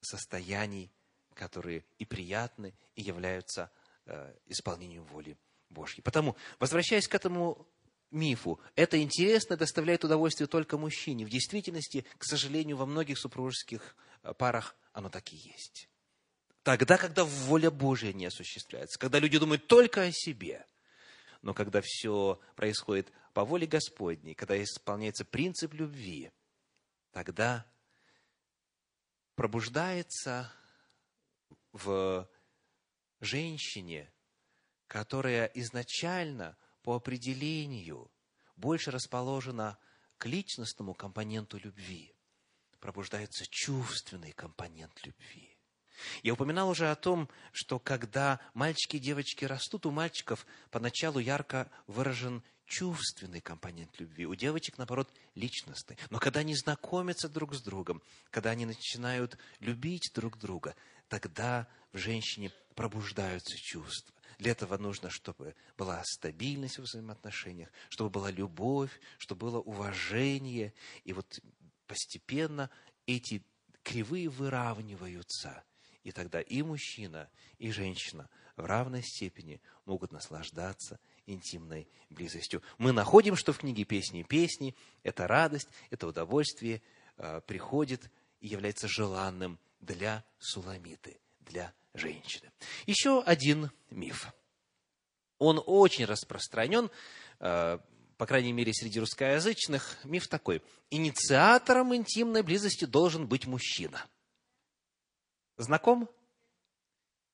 состояний, которые и приятны, и являются э, исполнением воли Божьей. Потому, возвращаясь к этому мифу, это интересно, доставляет удовольствие только мужчине. В действительности, к сожалению, во многих супружеских э, парах оно так и есть. Тогда, когда воля Божья не осуществляется, когда люди думают только о себе, но когда все происходит по воле Господней, когда исполняется принцип любви, тогда пробуждается в женщине, которая изначально по определению больше расположена к личностному компоненту любви, пробуждается чувственный компонент любви. Я упоминал уже о том, что когда мальчики и девочки растут, у мальчиков поначалу ярко выражен чувственный компонент любви, у девочек, наоборот, личностный. Но когда они знакомятся друг с другом, когда они начинают любить друг друга, тогда в женщине пробуждаются чувства. Для этого нужно, чтобы была стабильность в взаимоотношениях, чтобы была любовь, чтобы было уважение. И вот постепенно эти кривые выравниваются. И тогда и мужчина, и женщина в равной степени могут наслаждаться интимной близостью. Мы находим, что в книге «Песни песни» это радость, это удовольствие э, приходит и является желанным для суламиты, для женщины. Еще один миф. Он очень распространен, э, по крайней мере, среди русскоязычных. Миф такой. Инициатором интимной близости должен быть мужчина. Знаком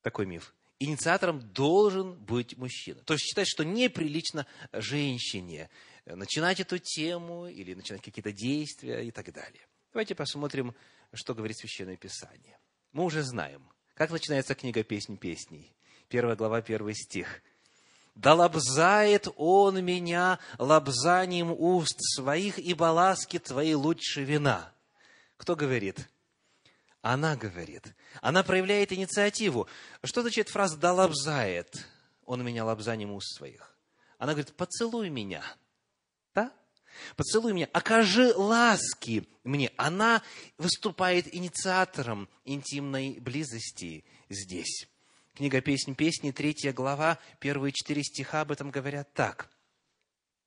такой миф? инициатором должен быть мужчина. То есть считать, что неприлично женщине начинать эту тему или начинать какие-то действия и так далее. Давайте посмотрим, что говорит Священное Писание. Мы уже знаем, как начинается книга «Песнь песней». Первая глава, первый стих. «Да лобзает он меня лобзанием уст своих, ибо ласки твои лучше вина». Кто говорит? Она говорит. Она проявляет инициативу. Что значит фраза «да лобзает»? Он меня лобзанием уст своих. Она говорит, поцелуй меня. Да? Поцелуй меня, окажи ласки мне. Она выступает инициатором интимной близости здесь. Книга «Песнь песни», третья глава, первые четыре стиха об этом говорят так –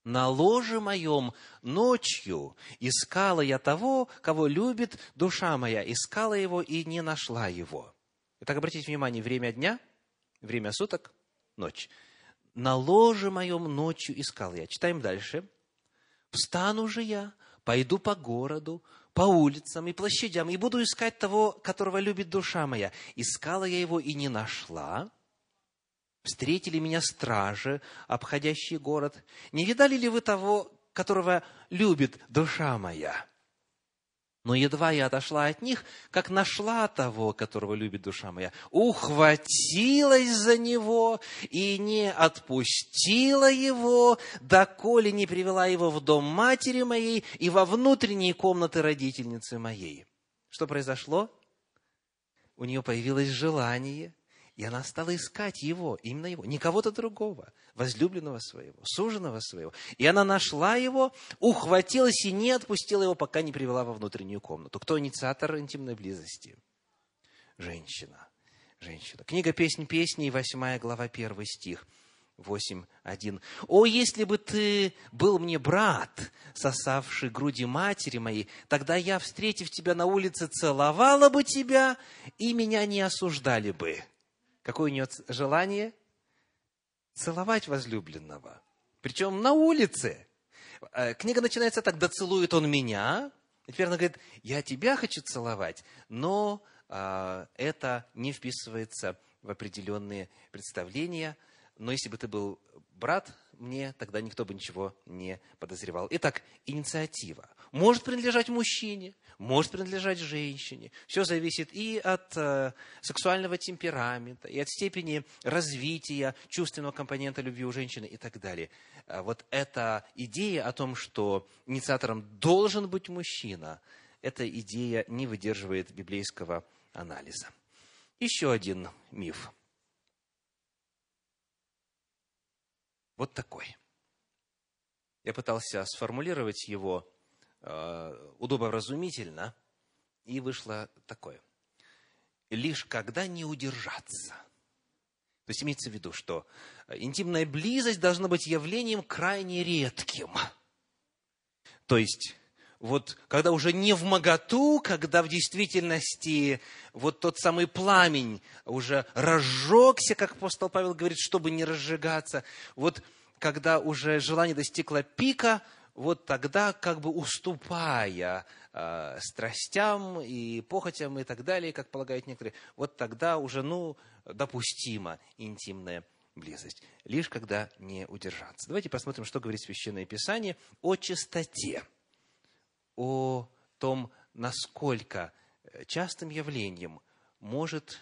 на ложе моем ночью искала я того, кого любит душа моя, искала его и не нашла его. Итак, обратите внимание, время дня, время суток, ночь. На ложе моем ночью искал я. Читаем дальше. Встану же я, пойду по городу, по улицам и площадям, и буду искать того, которого любит душа моя. Искала я его и не нашла. Встретили меня стражи, обходящие город. Не видали ли вы того, которого любит душа моя? Но едва я отошла от них, как нашла того, которого любит душа моя, ухватилась за него и не отпустила его, доколе не привела его в дом матери моей и во внутренние комнаты родительницы моей. Что произошло? У нее появилось желание – и она стала искать его, именно его, не кого-то другого, возлюбленного своего, суженого своего. И она нашла его, ухватилась и не отпустила его, пока не привела во внутреннюю комнату. Кто инициатор интимной близости? Женщина. Женщина. Книга «Песнь песней», 8 глава, 1 стих. 8.1. «О, если бы ты был мне брат, сосавший груди матери моей, тогда я, встретив тебя на улице, целовала бы тебя, и меня не осуждали бы». Какое у нее желание? Целовать возлюбленного. Причем на улице. Э, книга начинается так, да целует он меня. И теперь она говорит, я тебя хочу целовать, но а, это не вписывается в определенные представления. Но если бы ты был брат мне тогда никто бы ничего не подозревал. Итак, инициатива может принадлежать мужчине, может принадлежать женщине. Все зависит и от э, сексуального темперамента, и от степени развития чувственного компонента любви у женщины и так далее. А вот эта идея о том, что инициатором должен быть мужчина, эта идея не выдерживает библейского анализа. Еще один миф. Вот такой. Я пытался сформулировать его э, удобовразумительно, и вышло такое. Лишь когда не удержаться. То есть имеется в виду, что интимная близость должна быть явлением крайне редким. То есть вот когда уже не в моготу, когда в действительности вот тот самый пламень уже разжегся, как апостол Павел говорит, чтобы не разжигаться, вот когда уже желание достигло пика, вот тогда, как бы уступая э, страстям и похотям и так далее, как полагают некоторые, вот тогда уже, ну, допустима интимная близость. Лишь когда не удержаться. Давайте посмотрим, что говорит Священное Писание о чистоте о том, насколько э, частым явлением может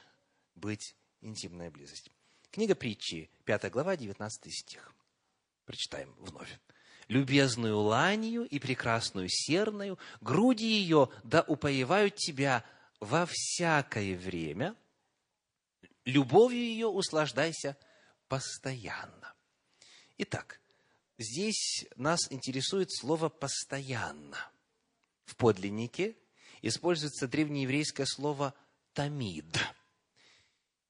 быть интимная близость. Книга притчи, 5 глава, 19 стих. Прочитаем вновь. «Любезную ланью и прекрасную серною, груди ее да упоевают тебя во всякое время, любовью ее услаждайся постоянно». Итак, здесь нас интересует слово «постоянно» в подлиннике используется древнееврейское слово «тамид».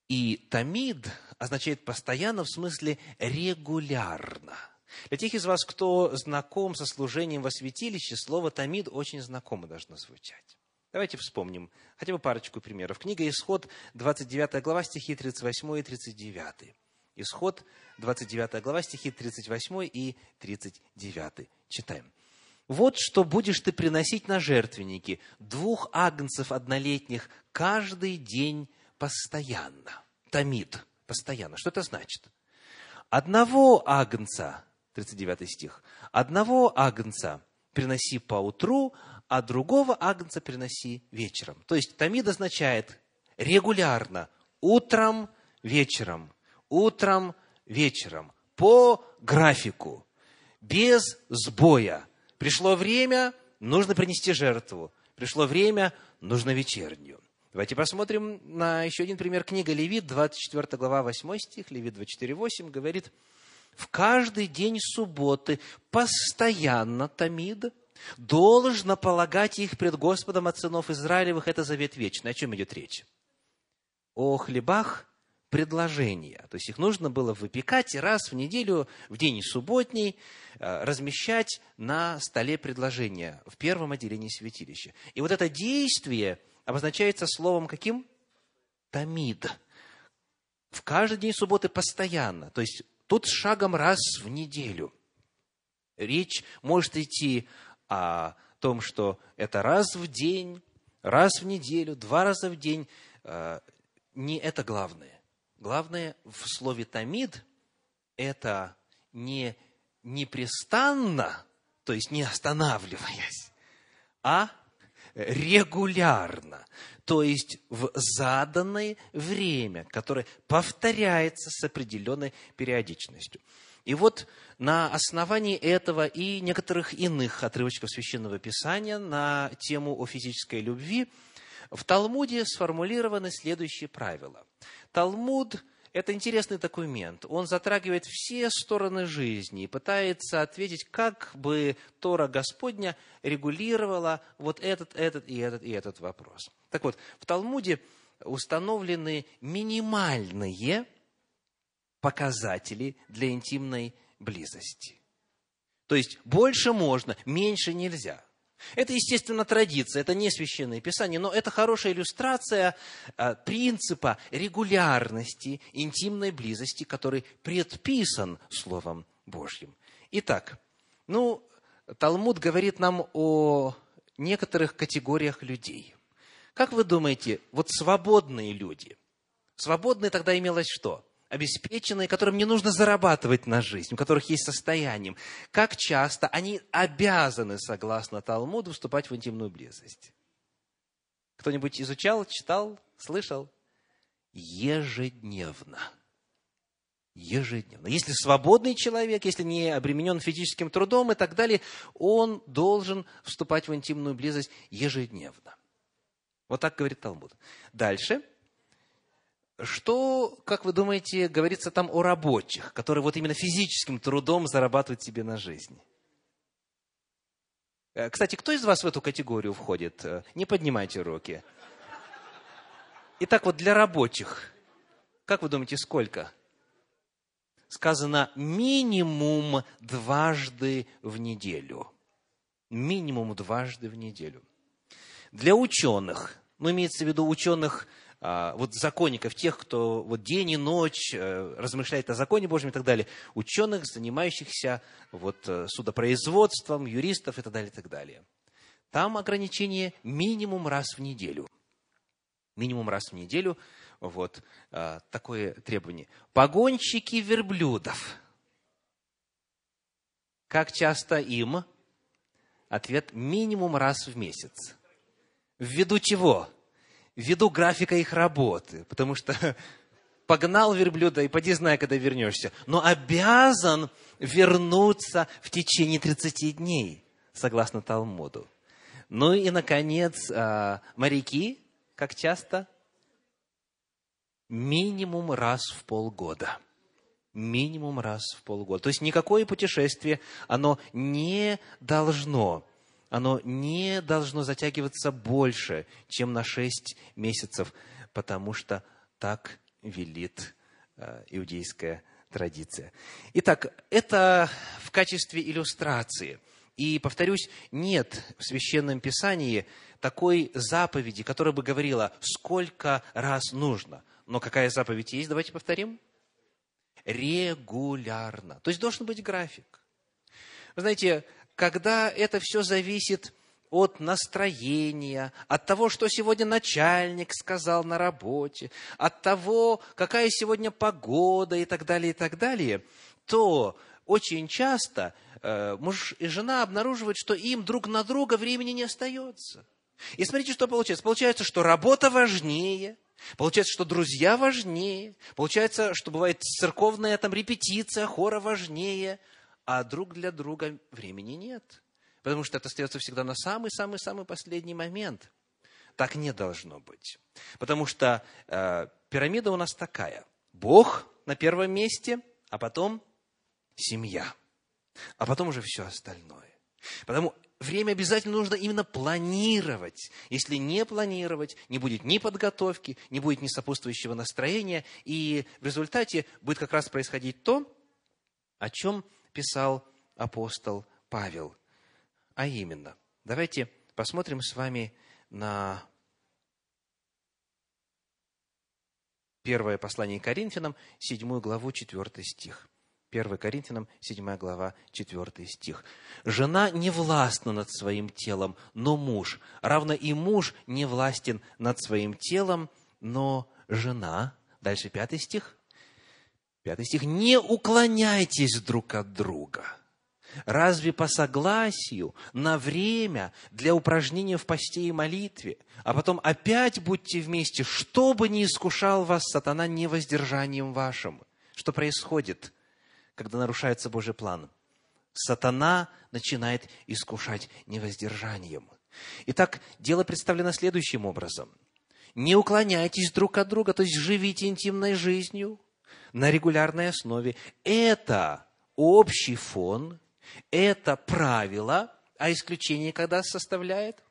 И «тамид» означает постоянно в смысле регулярно. Для тех из вас, кто знаком со служением во святилище, слово «тамид» очень знакомо должно звучать. Давайте вспомним хотя бы парочку примеров. Книга «Исход», 29 глава, стихи 38 и 39. Исход, 29 глава, стихи 38 и 39. Читаем. Вот что будешь ты приносить на жертвенники. Двух агнцев однолетних каждый день постоянно. Томит. Постоянно. Что это значит? Одного агнца, 39 стих, одного агнца приноси по утру, а другого агнца приноси вечером. То есть тамид означает регулярно, утром, вечером, утром, вечером, по графику, без сбоя – Пришло время, нужно принести жертву. Пришло время, нужно вечернюю. Давайте посмотрим на еще один пример. Книга Левит, 24 глава, 8 стих, Левит 24, 8, говорит, «В каждый день субботы постоянно Тамид должно полагать их пред Господом от сынов Израилевых». Это завет вечный. О чем идет речь? О хлебах предложения. То есть их нужно было выпекать и раз в неделю, в день субботний, э, размещать на столе предложения в первом отделении святилища. И вот это действие обозначается словом каким? Тамид. В каждый день субботы постоянно. То есть тут шагом раз в неделю. Речь может идти о том, что это раз в день, раз в неделю, два раза в день. Э, не это главное. Главное в слове «тамид» – это не непрестанно, то есть не останавливаясь, а регулярно, то есть в заданное время, которое повторяется с определенной периодичностью. И вот на основании этого и некоторых иных отрывочков Священного Писания на тему о физической любви в Талмуде сформулированы следующие правила. Талмуд – это интересный документ. Он затрагивает все стороны жизни и пытается ответить, как бы Тора Господня регулировала вот этот, этот и этот и этот вопрос. Так вот, в Талмуде установлены минимальные показатели для интимной близости. То есть больше можно, меньше нельзя – это, естественно, традиция, это не священное писание, но это хорошая иллюстрация а, принципа регулярности интимной близости, который предписан Словом Божьим. Итак, ну, Талмуд говорит нам о некоторых категориях людей. Как вы думаете, вот свободные люди, свободные тогда имелось что? Обеспеченные, которым не нужно зарабатывать на жизнь, у которых есть состояние, как часто они обязаны, согласно Талмуду, вступать в интимную близость? Кто-нибудь изучал, читал, слышал? Ежедневно. Ежедневно. Если свободный человек, если не обременен физическим трудом и так далее, он должен вступать в интимную близость ежедневно. Вот так говорит Талмуд. Дальше – что, как вы думаете, говорится там о рабочих, которые вот именно физическим трудом зарабатывают себе на жизнь? Э, кстати, кто из вас в эту категорию входит? Э, не поднимайте руки. Итак, вот для рабочих, как вы думаете, сколько? Сказано минимум дважды в неделю. Минимум дважды в неделю. Для ученых, ну, имеется в виду ученых вот законников, тех, кто вот день и ночь э, размышляет о законе Божьем и так далее, ученых, занимающихся вот э, судопроизводством, юристов и так далее, и так далее. Там ограничение минимум раз в неделю. Минимум раз в неделю вот а, такое требование. Погонщики верблюдов. Как часто им? Ответ минимум раз в месяц. Ввиду чего? Ввиду графика их работы, потому что погнал верблюда и поди знай, когда вернешься, но обязан вернуться в течение 30 дней, согласно Талмуду. Ну и, наконец, а, моряки, как часто? Минимум раз в полгода. Минимум раз в полгода. То есть никакое путешествие, оно не должно оно не должно затягиваться больше, чем на шесть месяцев, потому что так велит э, иудейская традиция. Итак, это в качестве иллюстрации. И, повторюсь, нет в Священном Писании такой заповеди, которая бы говорила, сколько раз нужно. Но какая заповедь есть, давайте повторим. Регулярно. То есть должен быть график. Вы знаете, когда это все зависит от настроения, от того, что сегодня начальник сказал на работе, от того, какая сегодня погода и так далее, и так далее, то очень часто э, муж и жена обнаруживают, что им друг на друга времени не остается. И смотрите, что получается. Получается, что работа важнее, Получается, что друзья важнее. Получается, что бывает церковная там репетиция, хора важнее а друг для друга времени нет. Потому что это остается всегда на самый-самый-самый последний момент. Так не должно быть. Потому что э, пирамида у нас такая. Бог на первом месте, а потом семья. А потом уже все остальное. Потому время обязательно нужно именно планировать. Если не планировать, не будет ни подготовки, не будет ни сопутствующего настроения, и в результате будет как раз происходить то, о чем писал апостол Павел. А именно, давайте посмотрим с вами на первое послание Коринфянам, седьмую главу, четвертый стих. 1 Коринфянам, 7 глава, 4 стих. «Жена не властна над своим телом, но муж. Равно и муж не властен над своим телом, но жена». Дальше пятый стих. Пятый стих. «Не уклоняйтесь друг от друга». Разве по согласию на время для упражнения в посте и молитве, а потом опять будьте вместе, чтобы не искушал вас сатана невоздержанием вашим? Что происходит, когда нарушается Божий план? Сатана начинает искушать невоздержанием. Итак, дело представлено следующим образом. Не уклоняйтесь друг от друга, то есть живите интимной жизнью – на регулярной основе. Это общий фон, это правило, а исключение когда составляет?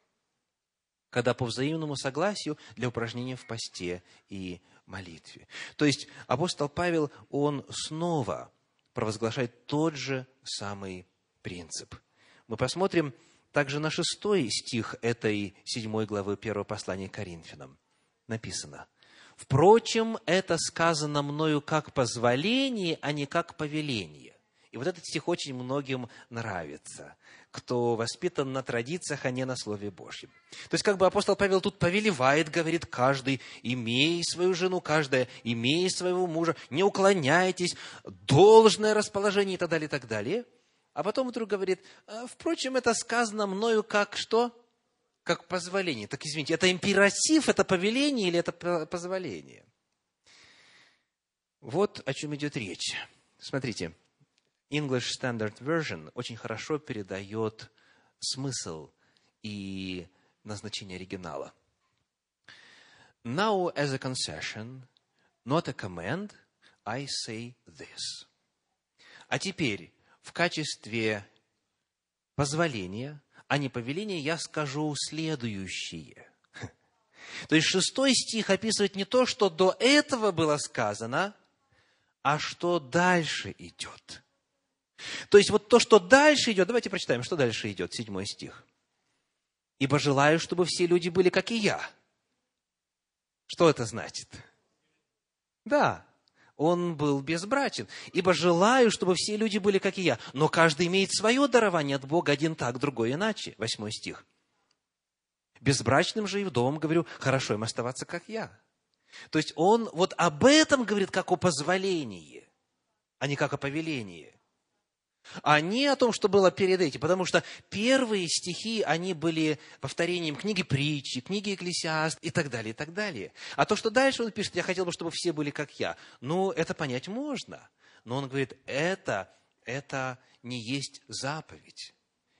Когда по взаимному согласию для упражнения в посте и молитве. То есть апостол Павел, он снова провозглашает тот же самый принцип. Мы посмотрим также на шестой стих этой седьмой главы первого послания к Коринфянам. Написано – Впрочем, это сказано мною как позволение, а не как повеление. И вот этот стих очень многим нравится, кто воспитан на традициях, а не на Слове Божьем. То есть, как бы апостол Павел тут повелевает, говорит, каждый, имей свою жену, каждая, имей своего мужа, не уклоняйтесь, должное расположение и так далее, и так далее. А потом вдруг говорит, «А, впрочем, это сказано мною как что? Как позволение. Так, извините, это императив, это повеление или это позволение? Вот о чем идет речь. Смотрите, English Standard Version очень хорошо передает смысл и назначение оригинала. Now, as a concession, not a command, I say this. А теперь, в качестве позволения, а не повеления, я скажу следующее. То есть шестой стих описывает не то, что до этого было сказано, а что дальше идет. То есть вот то, что дальше идет, давайте прочитаем, что дальше идет, седьмой стих. «Ибо желаю, чтобы все люди были, как и я». Что это значит? Да, он был безбрачен. «Ибо желаю, чтобы все люди были, как и я». Но каждый имеет свое дарование от Бога, один так, другой иначе. Восьмой стих. «Безбрачным же и вдовам, говорю, хорошо им оставаться, как я». То есть он вот об этом говорит, как о позволении, а не как о повелении а не о том, что было перед этим. Потому что первые стихи, они были повторением книги притчи, книги Экклесиаст и так далее, и так далее. А то, что дальше он пишет, я хотел бы, чтобы все были как я. Ну, это понять можно. Но он говорит, это, это не есть заповедь.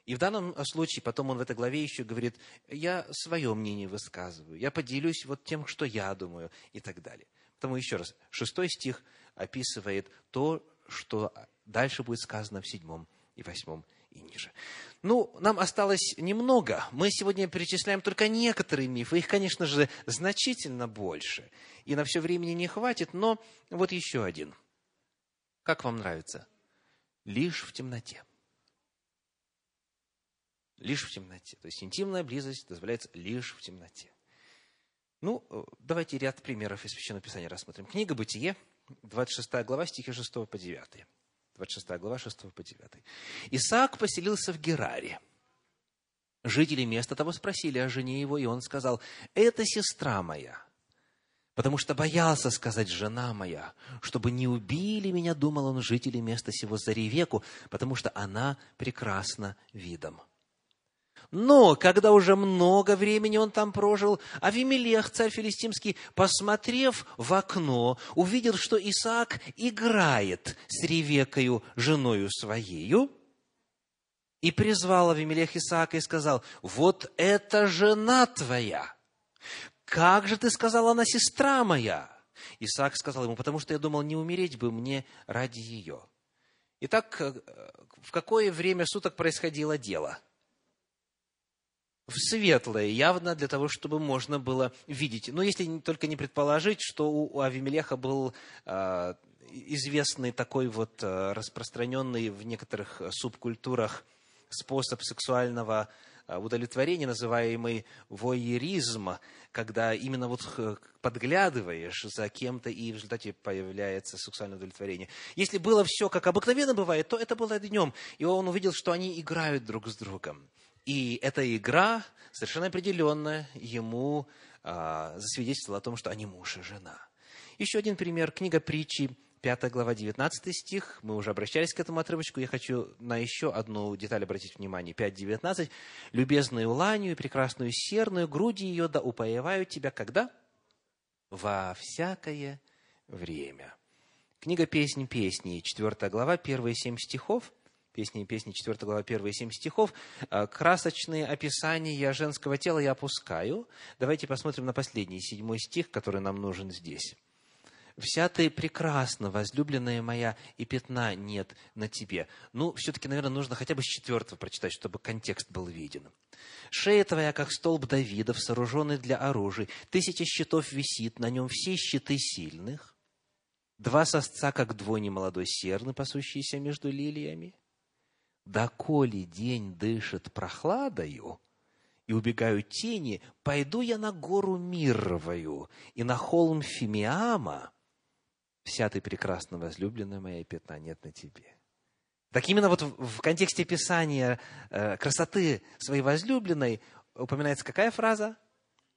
И в данном случае, потом он в этой главе еще говорит, я свое мнение высказываю, я поделюсь вот тем, что я думаю, и так далее. Потому еще раз, шестой стих описывает то, что дальше будет сказано в седьмом и восьмом и ниже. Ну, нам осталось немного. Мы сегодня перечисляем только некоторые мифы. Их, конечно же, значительно больше. И на все времени не хватит, но вот еще один. Как вам нравится? Лишь в темноте. Лишь в темноте. То есть интимная близость дозволяется лишь в темноте. Ну, давайте ряд примеров из Священного Писания рассмотрим. Книга «Бытие», 26 глава, стихи 6 по 9. 26 глава, 6 по 9. Исаак поселился в Гераре. Жители места того спросили о жене его, и он сказал, это сестра моя. Потому что боялся сказать жена моя, чтобы не убили меня, думал он, жители места сего за Ревеку, потому что она прекрасна видом. Но, когда уже много времени он там прожил, Авимелех, царь филистимский, посмотрев в окно, увидел, что Исаак играет с Ревекою, женою своею, и призвал Авимелех Исаака и сказал, вот это жена твоя. Как же ты сказала, она сестра моя? Исаак сказал ему, потому что я думал, не умереть бы мне ради ее. Итак, э, в какое время суток происходило дело – в светлое, явно для того, чтобы можно было видеть. Но если только не предположить, что у Авимелеха был э, известный такой вот э, распространенный в некоторых субкультурах способ сексуального а, удовлетворения, называемый воеризм, когда именно вот подглядываешь за кем-то, и в результате появляется сексуальное удовлетворение. Если было все, как обыкновенно бывает, то это было днем, и он увидел, что они играют друг с другом. И эта игра совершенно определенно ему а, засвидетельствовала о том, что они муж и жена. Еще один пример. Книга притчи, 5 глава, 19 стих. Мы уже обращались к этому отрывочку. Я хочу на еще одну деталь обратить внимание. 5.19. «Любезную ланию прекрасную серную, груди ее да упоевают тебя, когда? Во всякое время». Книга «Песнь песней», 4 глава, первые семь стихов – песни и песни, 4 глава, 1 7 стихов. А, красочные описания женского тела я опускаю. Давайте посмотрим на последний, седьмой стих, который нам нужен здесь. «Вся ты прекрасна, возлюбленная моя, и пятна нет на тебе». Ну, все-таки, наверное, нужно хотя бы с четвертого прочитать, чтобы контекст был виден. «Шея твоя, как столб Давидов, сооруженный для оружия. Тысяча щитов висит, на нем все щиты сильных. Два сосца, как двойни молодой серны, пасущиеся между лилиями доколе день дышит прохладою, и убегают тени, пойду я на гору Мировую и на холм Фимиама, вся ты прекрасно возлюбленная моя, пятна нет на тебе. Так именно вот в контексте Писания э, красоты своей возлюбленной упоминается какая фраза?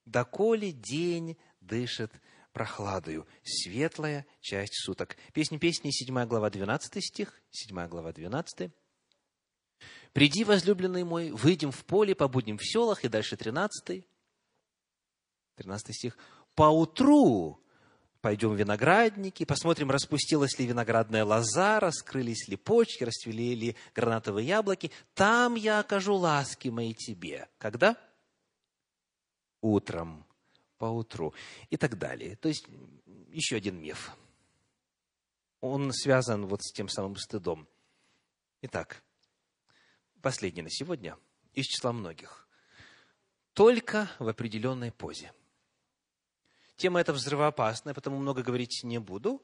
«Доколе день дышит прохладою, светлая часть суток». Песни песни, 7 глава, 12 стих, 7 глава, 12. «Приди, возлюбленный мой, выйдем в поле, побудем в селах». И дальше 13. 13 стих. «Поутру пойдем в виноградники, посмотрим, распустилась ли виноградная лоза, раскрылись ли почки, расцвели ли гранатовые яблоки. Там я окажу ласки мои тебе. Когда? Утром, поутру и так далее. То есть, еще один миф. Он связан вот с тем самым стыдом. Итак, последний на сегодня из числа многих. Только в определенной позе – Тема эта взрывоопасная, потому много говорить не буду.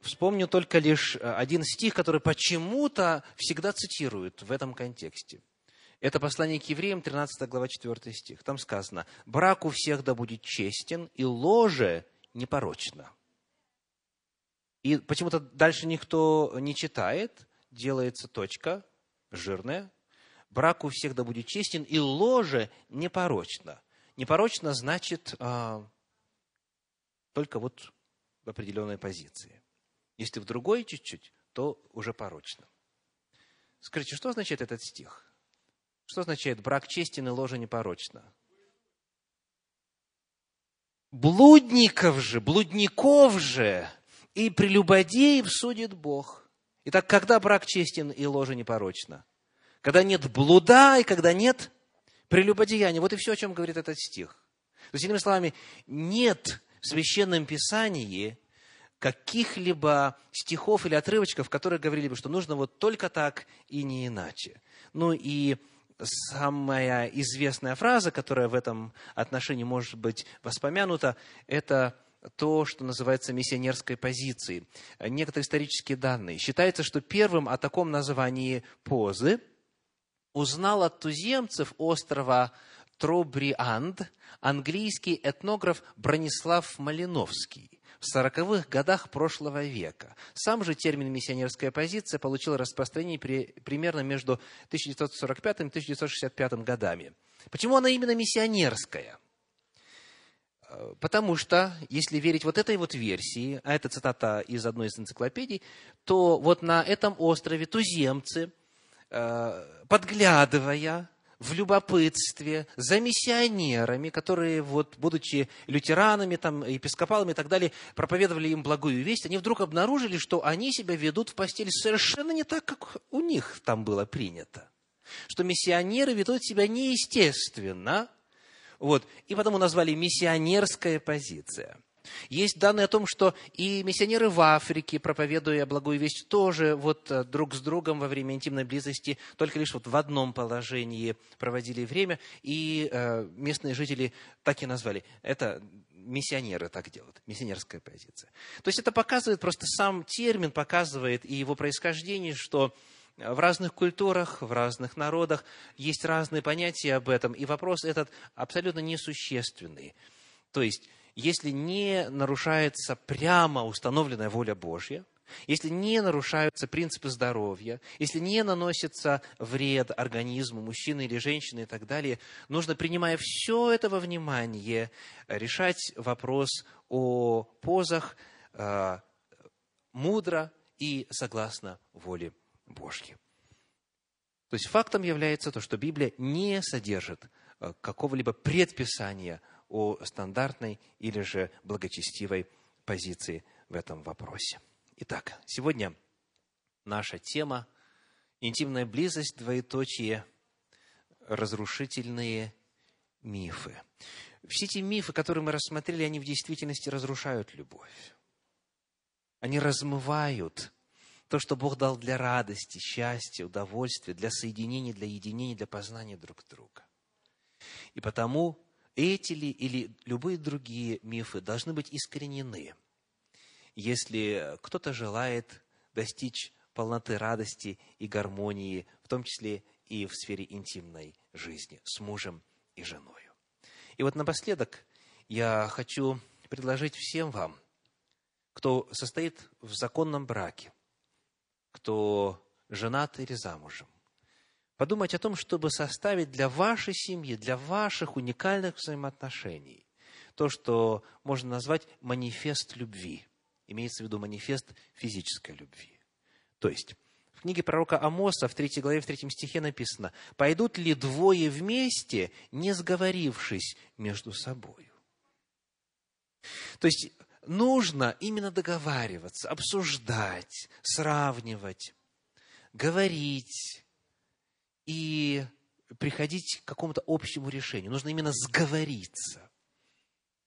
Вспомню только лишь э, один стих, который почему-то всегда цитируют в этом контексте. Это послание к евреям, 13 глава, 4 стих. Там сказано, «Брак у всех да будет честен, и ложе непорочно». И почему-то дальше никто не читает, делается точка жирная. «Брак у всех да будет честен, и ложе непорочно». Непорочно значит а, только вот в определенной позиции. Если в другой чуть-чуть, то уже порочно. Скажите, что означает этот стих? Что означает брак честен и ложа непорочна? Блудников же, блудников же и прелюбодеев судит Бог. Итак, когда брак честен и ложа непорочна? Когда нет блуда и когда нет прелюбодеяния. Вот и все, о чем говорит этот стих. То есть, иными словами, нет в Священном Писании каких-либо стихов или отрывочков, которые говорили бы, что нужно вот только так и не иначе. Ну и самая известная фраза, которая в этом отношении может быть воспомянута, это то, что называется миссионерской позицией. Некоторые исторические данные. Считается, что первым о таком названии позы узнал от туземцев острова Тробрианд английский этнограф Бронислав Малиновский в сороковых годах прошлого века. Сам же термин «миссионерская позиция» получил распространение при, примерно между 1945 и 1965 годами. Почему она именно миссионерская? Потому что, если верить вот этой вот версии, а это цитата из одной из энциклопедий, то вот на этом острове туземцы, э, подглядывая в любопытстве за миссионерами, которые, вот, будучи лютеранами, там, епископалами и так далее, проповедовали им благую весть, они вдруг обнаружили, что они себя ведут в постели совершенно не так, как у них там было принято. Что миссионеры ведут себя неестественно, вот, и потому назвали миссионерская позиция – есть данные о том, что и миссионеры в Африке, проповедуя благую весть, тоже вот э, друг с другом во время интимной близости, только лишь вот в одном положении проводили время, и э, местные жители так и назвали. Это миссионеры так делают, миссионерская позиция. То есть это показывает, просто сам термин показывает и его происхождение, что в разных культурах, в разных народах есть разные понятия об этом, и вопрос этот абсолютно несущественный. То есть если не нарушается прямо установленная воля Божья, если не нарушаются принципы здоровья, если не наносится вред организму мужчины или женщины и так далее, нужно, принимая все это во внимание, решать вопрос о позах э, мудро и согласно воле Божьей. То есть фактом является то, что Библия не содержит э, какого-либо предписания о стандартной или же благочестивой позиции в этом вопросе. Итак, сегодня наша тема – интимная близость, двоеточие, разрушительные мифы. Все эти мифы, которые мы рассмотрели, они в действительности разрушают любовь. Они размывают то, что Бог дал для радости, счастья, удовольствия, для соединения, для единения, для познания друг друга. И потому эти ли или любые другие мифы должны быть искоренены, если кто-то желает достичь полноты радости и гармонии, в том числе и в сфере интимной жизни с мужем и женой. И вот напоследок я хочу предложить всем вам, кто состоит в законном браке, кто женаты или замужем, подумать о том, чтобы составить для вашей семьи, для ваших уникальных взаимоотношений то, что можно назвать манифест любви. Имеется в виду манифест физической любви. То есть, в книге пророка Амоса в 3 главе, в 3 стихе написано, «Пойдут ли двое вместе, не сговорившись между собой?» То есть, нужно именно договариваться, обсуждать, сравнивать, говорить и приходить к какому-то общему решению. Нужно именно сговориться.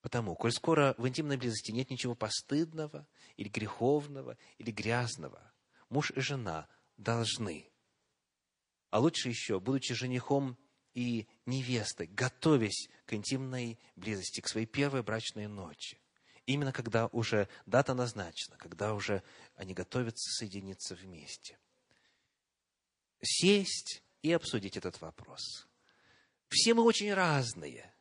Потому, коль скоро в интимной близости нет ничего постыдного, или греховного, или грязного, муж и жена должны, а лучше еще, будучи женихом и невестой, готовясь к интимной близости, к своей первой брачной ночи, именно когда уже дата назначена, когда уже они готовятся соединиться вместе. Сесть и обсудить этот вопрос. Все мы очень разные.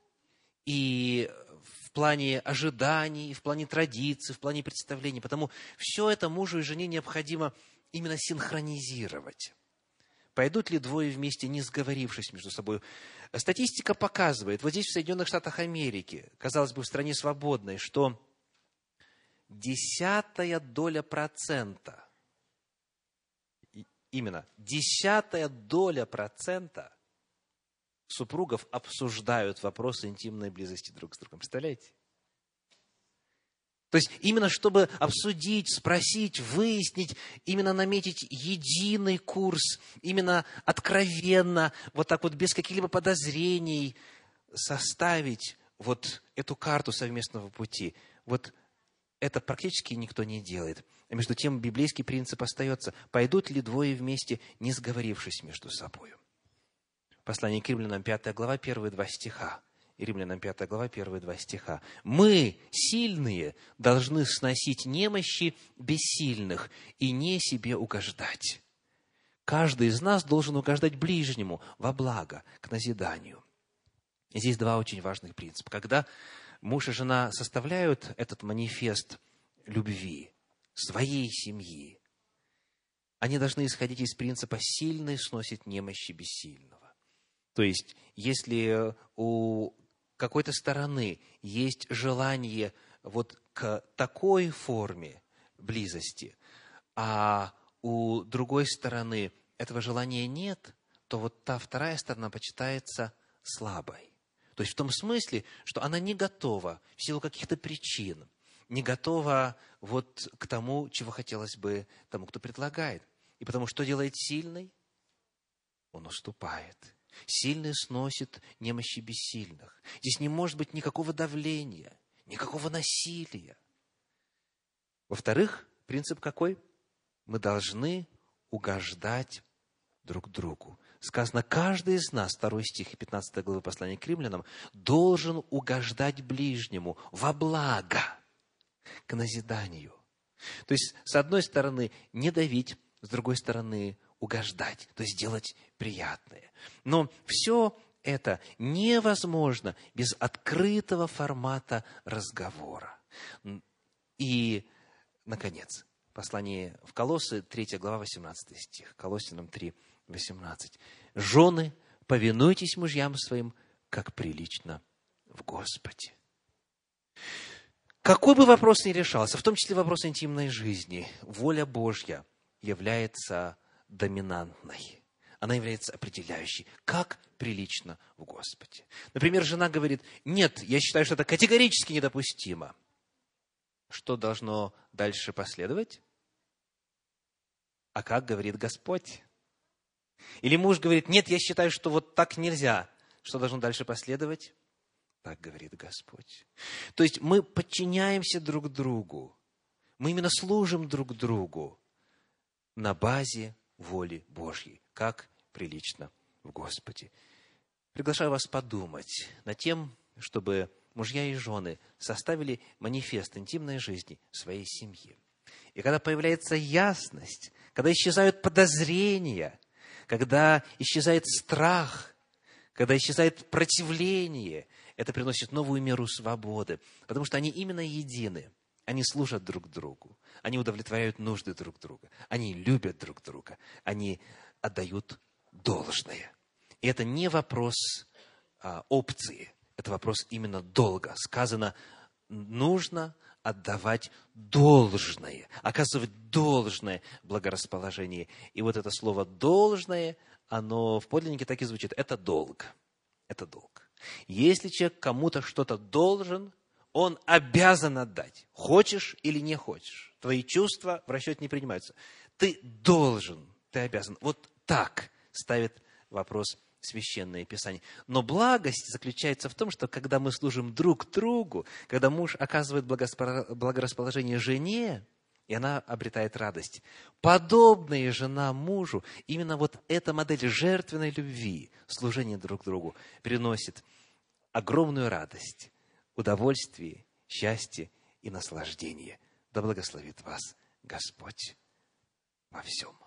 И в плане ожиданий, в плане традиций, в плане представлений. Потому все это мужу и жене необходимо именно синхронизировать. Пойдут ли двое вместе, не сговорившись между собой? Статистика показывает, вот здесь в Соединенных Штатах Америки, казалось бы, в стране свободной, что десятая доля процента, именно десятая доля процента супругов обсуждают вопросы интимной близости друг с другом. Представляете? То есть именно чтобы обсудить, спросить, выяснить, именно наметить единый курс, именно откровенно, вот так вот без каких-либо подозрений составить вот эту карту совместного пути. Вот это практически никто не делает. Между тем библейский принцип остается. Пойдут ли двое вместе, не сговорившись между собой? Послание к римлянам, 5 глава, первые два стиха. Римлянам 5 глава, первые два стиха. «Мы, сильные, должны сносить немощи бессильных и не себе угождать. Каждый из нас должен угождать ближнему во благо, к назиданию». Здесь два очень важных принципа. Когда муж и жена составляют этот манифест любви своей семьи, они должны исходить из принципа «сильный сносит немощи бессильного». То есть, если у какой-то стороны есть желание вот к такой форме близости, а у другой стороны этого желания нет, то вот та вторая сторона почитается слабой. То есть в том смысле, что она не готова в силу каких-то причин, не готова вот к тому, чего хотелось бы тому, кто предлагает. И потому что делает сильный? Он уступает. Сильный сносит немощи бессильных. Здесь не может быть никакого давления, никакого насилия. Во-вторых, принцип какой? Мы должны угождать друг другу сказано, каждый из нас, второй стих 15 главы послания к римлянам, должен угождать ближнему во благо, к назиданию. То есть, с одной стороны, не давить, с другой стороны, угождать, то есть делать приятное. Но все это невозможно без открытого формата разговора. И, наконец, послание в Колоссы, 3 глава, 18 стих, Колоссянам 3, 18. Жены, повинуйтесь мужьям своим, как прилично в Господе. Какой бы вопрос ни решался, в том числе вопрос интимной жизни, воля Божья является доминантной. Она является определяющей. Как прилично в Господе. Например, жена говорит, нет, я считаю, что это категорически недопустимо. Что должно дальше последовать? А как говорит Господь? Или муж говорит, нет, я считаю, что вот так нельзя. Что должно дальше последовать? Так говорит Господь. То есть мы подчиняемся друг другу. Мы именно служим друг другу на базе воли Божьей, как прилично в Господе. Приглашаю вас подумать над тем, чтобы мужья и жены составили манифест интимной жизни своей семьи. И когда появляется ясность, когда исчезают подозрения, когда исчезает страх, когда исчезает противление, это приносит новую меру свободы, потому что они именно едины. Они служат друг другу, они удовлетворяют нужды друг друга, они любят друг друга, они отдают должное. И это не вопрос а, опции, это вопрос именно долга. Сказано, нужно отдавать должное, оказывать должное благорасположение. И вот это слово «должное», оно в подлиннике так и звучит. Это долг. Это долг. Если человек кому-то что-то должен, он обязан отдать. Хочешь или не хочешь. Твои чувства в расчет не принимаются. Ты должен, ты обязан. Вот так ставит вопрос Священное Писание. Но благость заключается в том, что когда мы служим друг другу, когда муж оказывает благорасположение жене, и она обретает радость. Подобная жена мужу, именно вот эта модель жертвенной любви, служения друг другу, приносит огромную радость, удовольствие, счастье и наслаждение. Да благословит вас Господь во всем.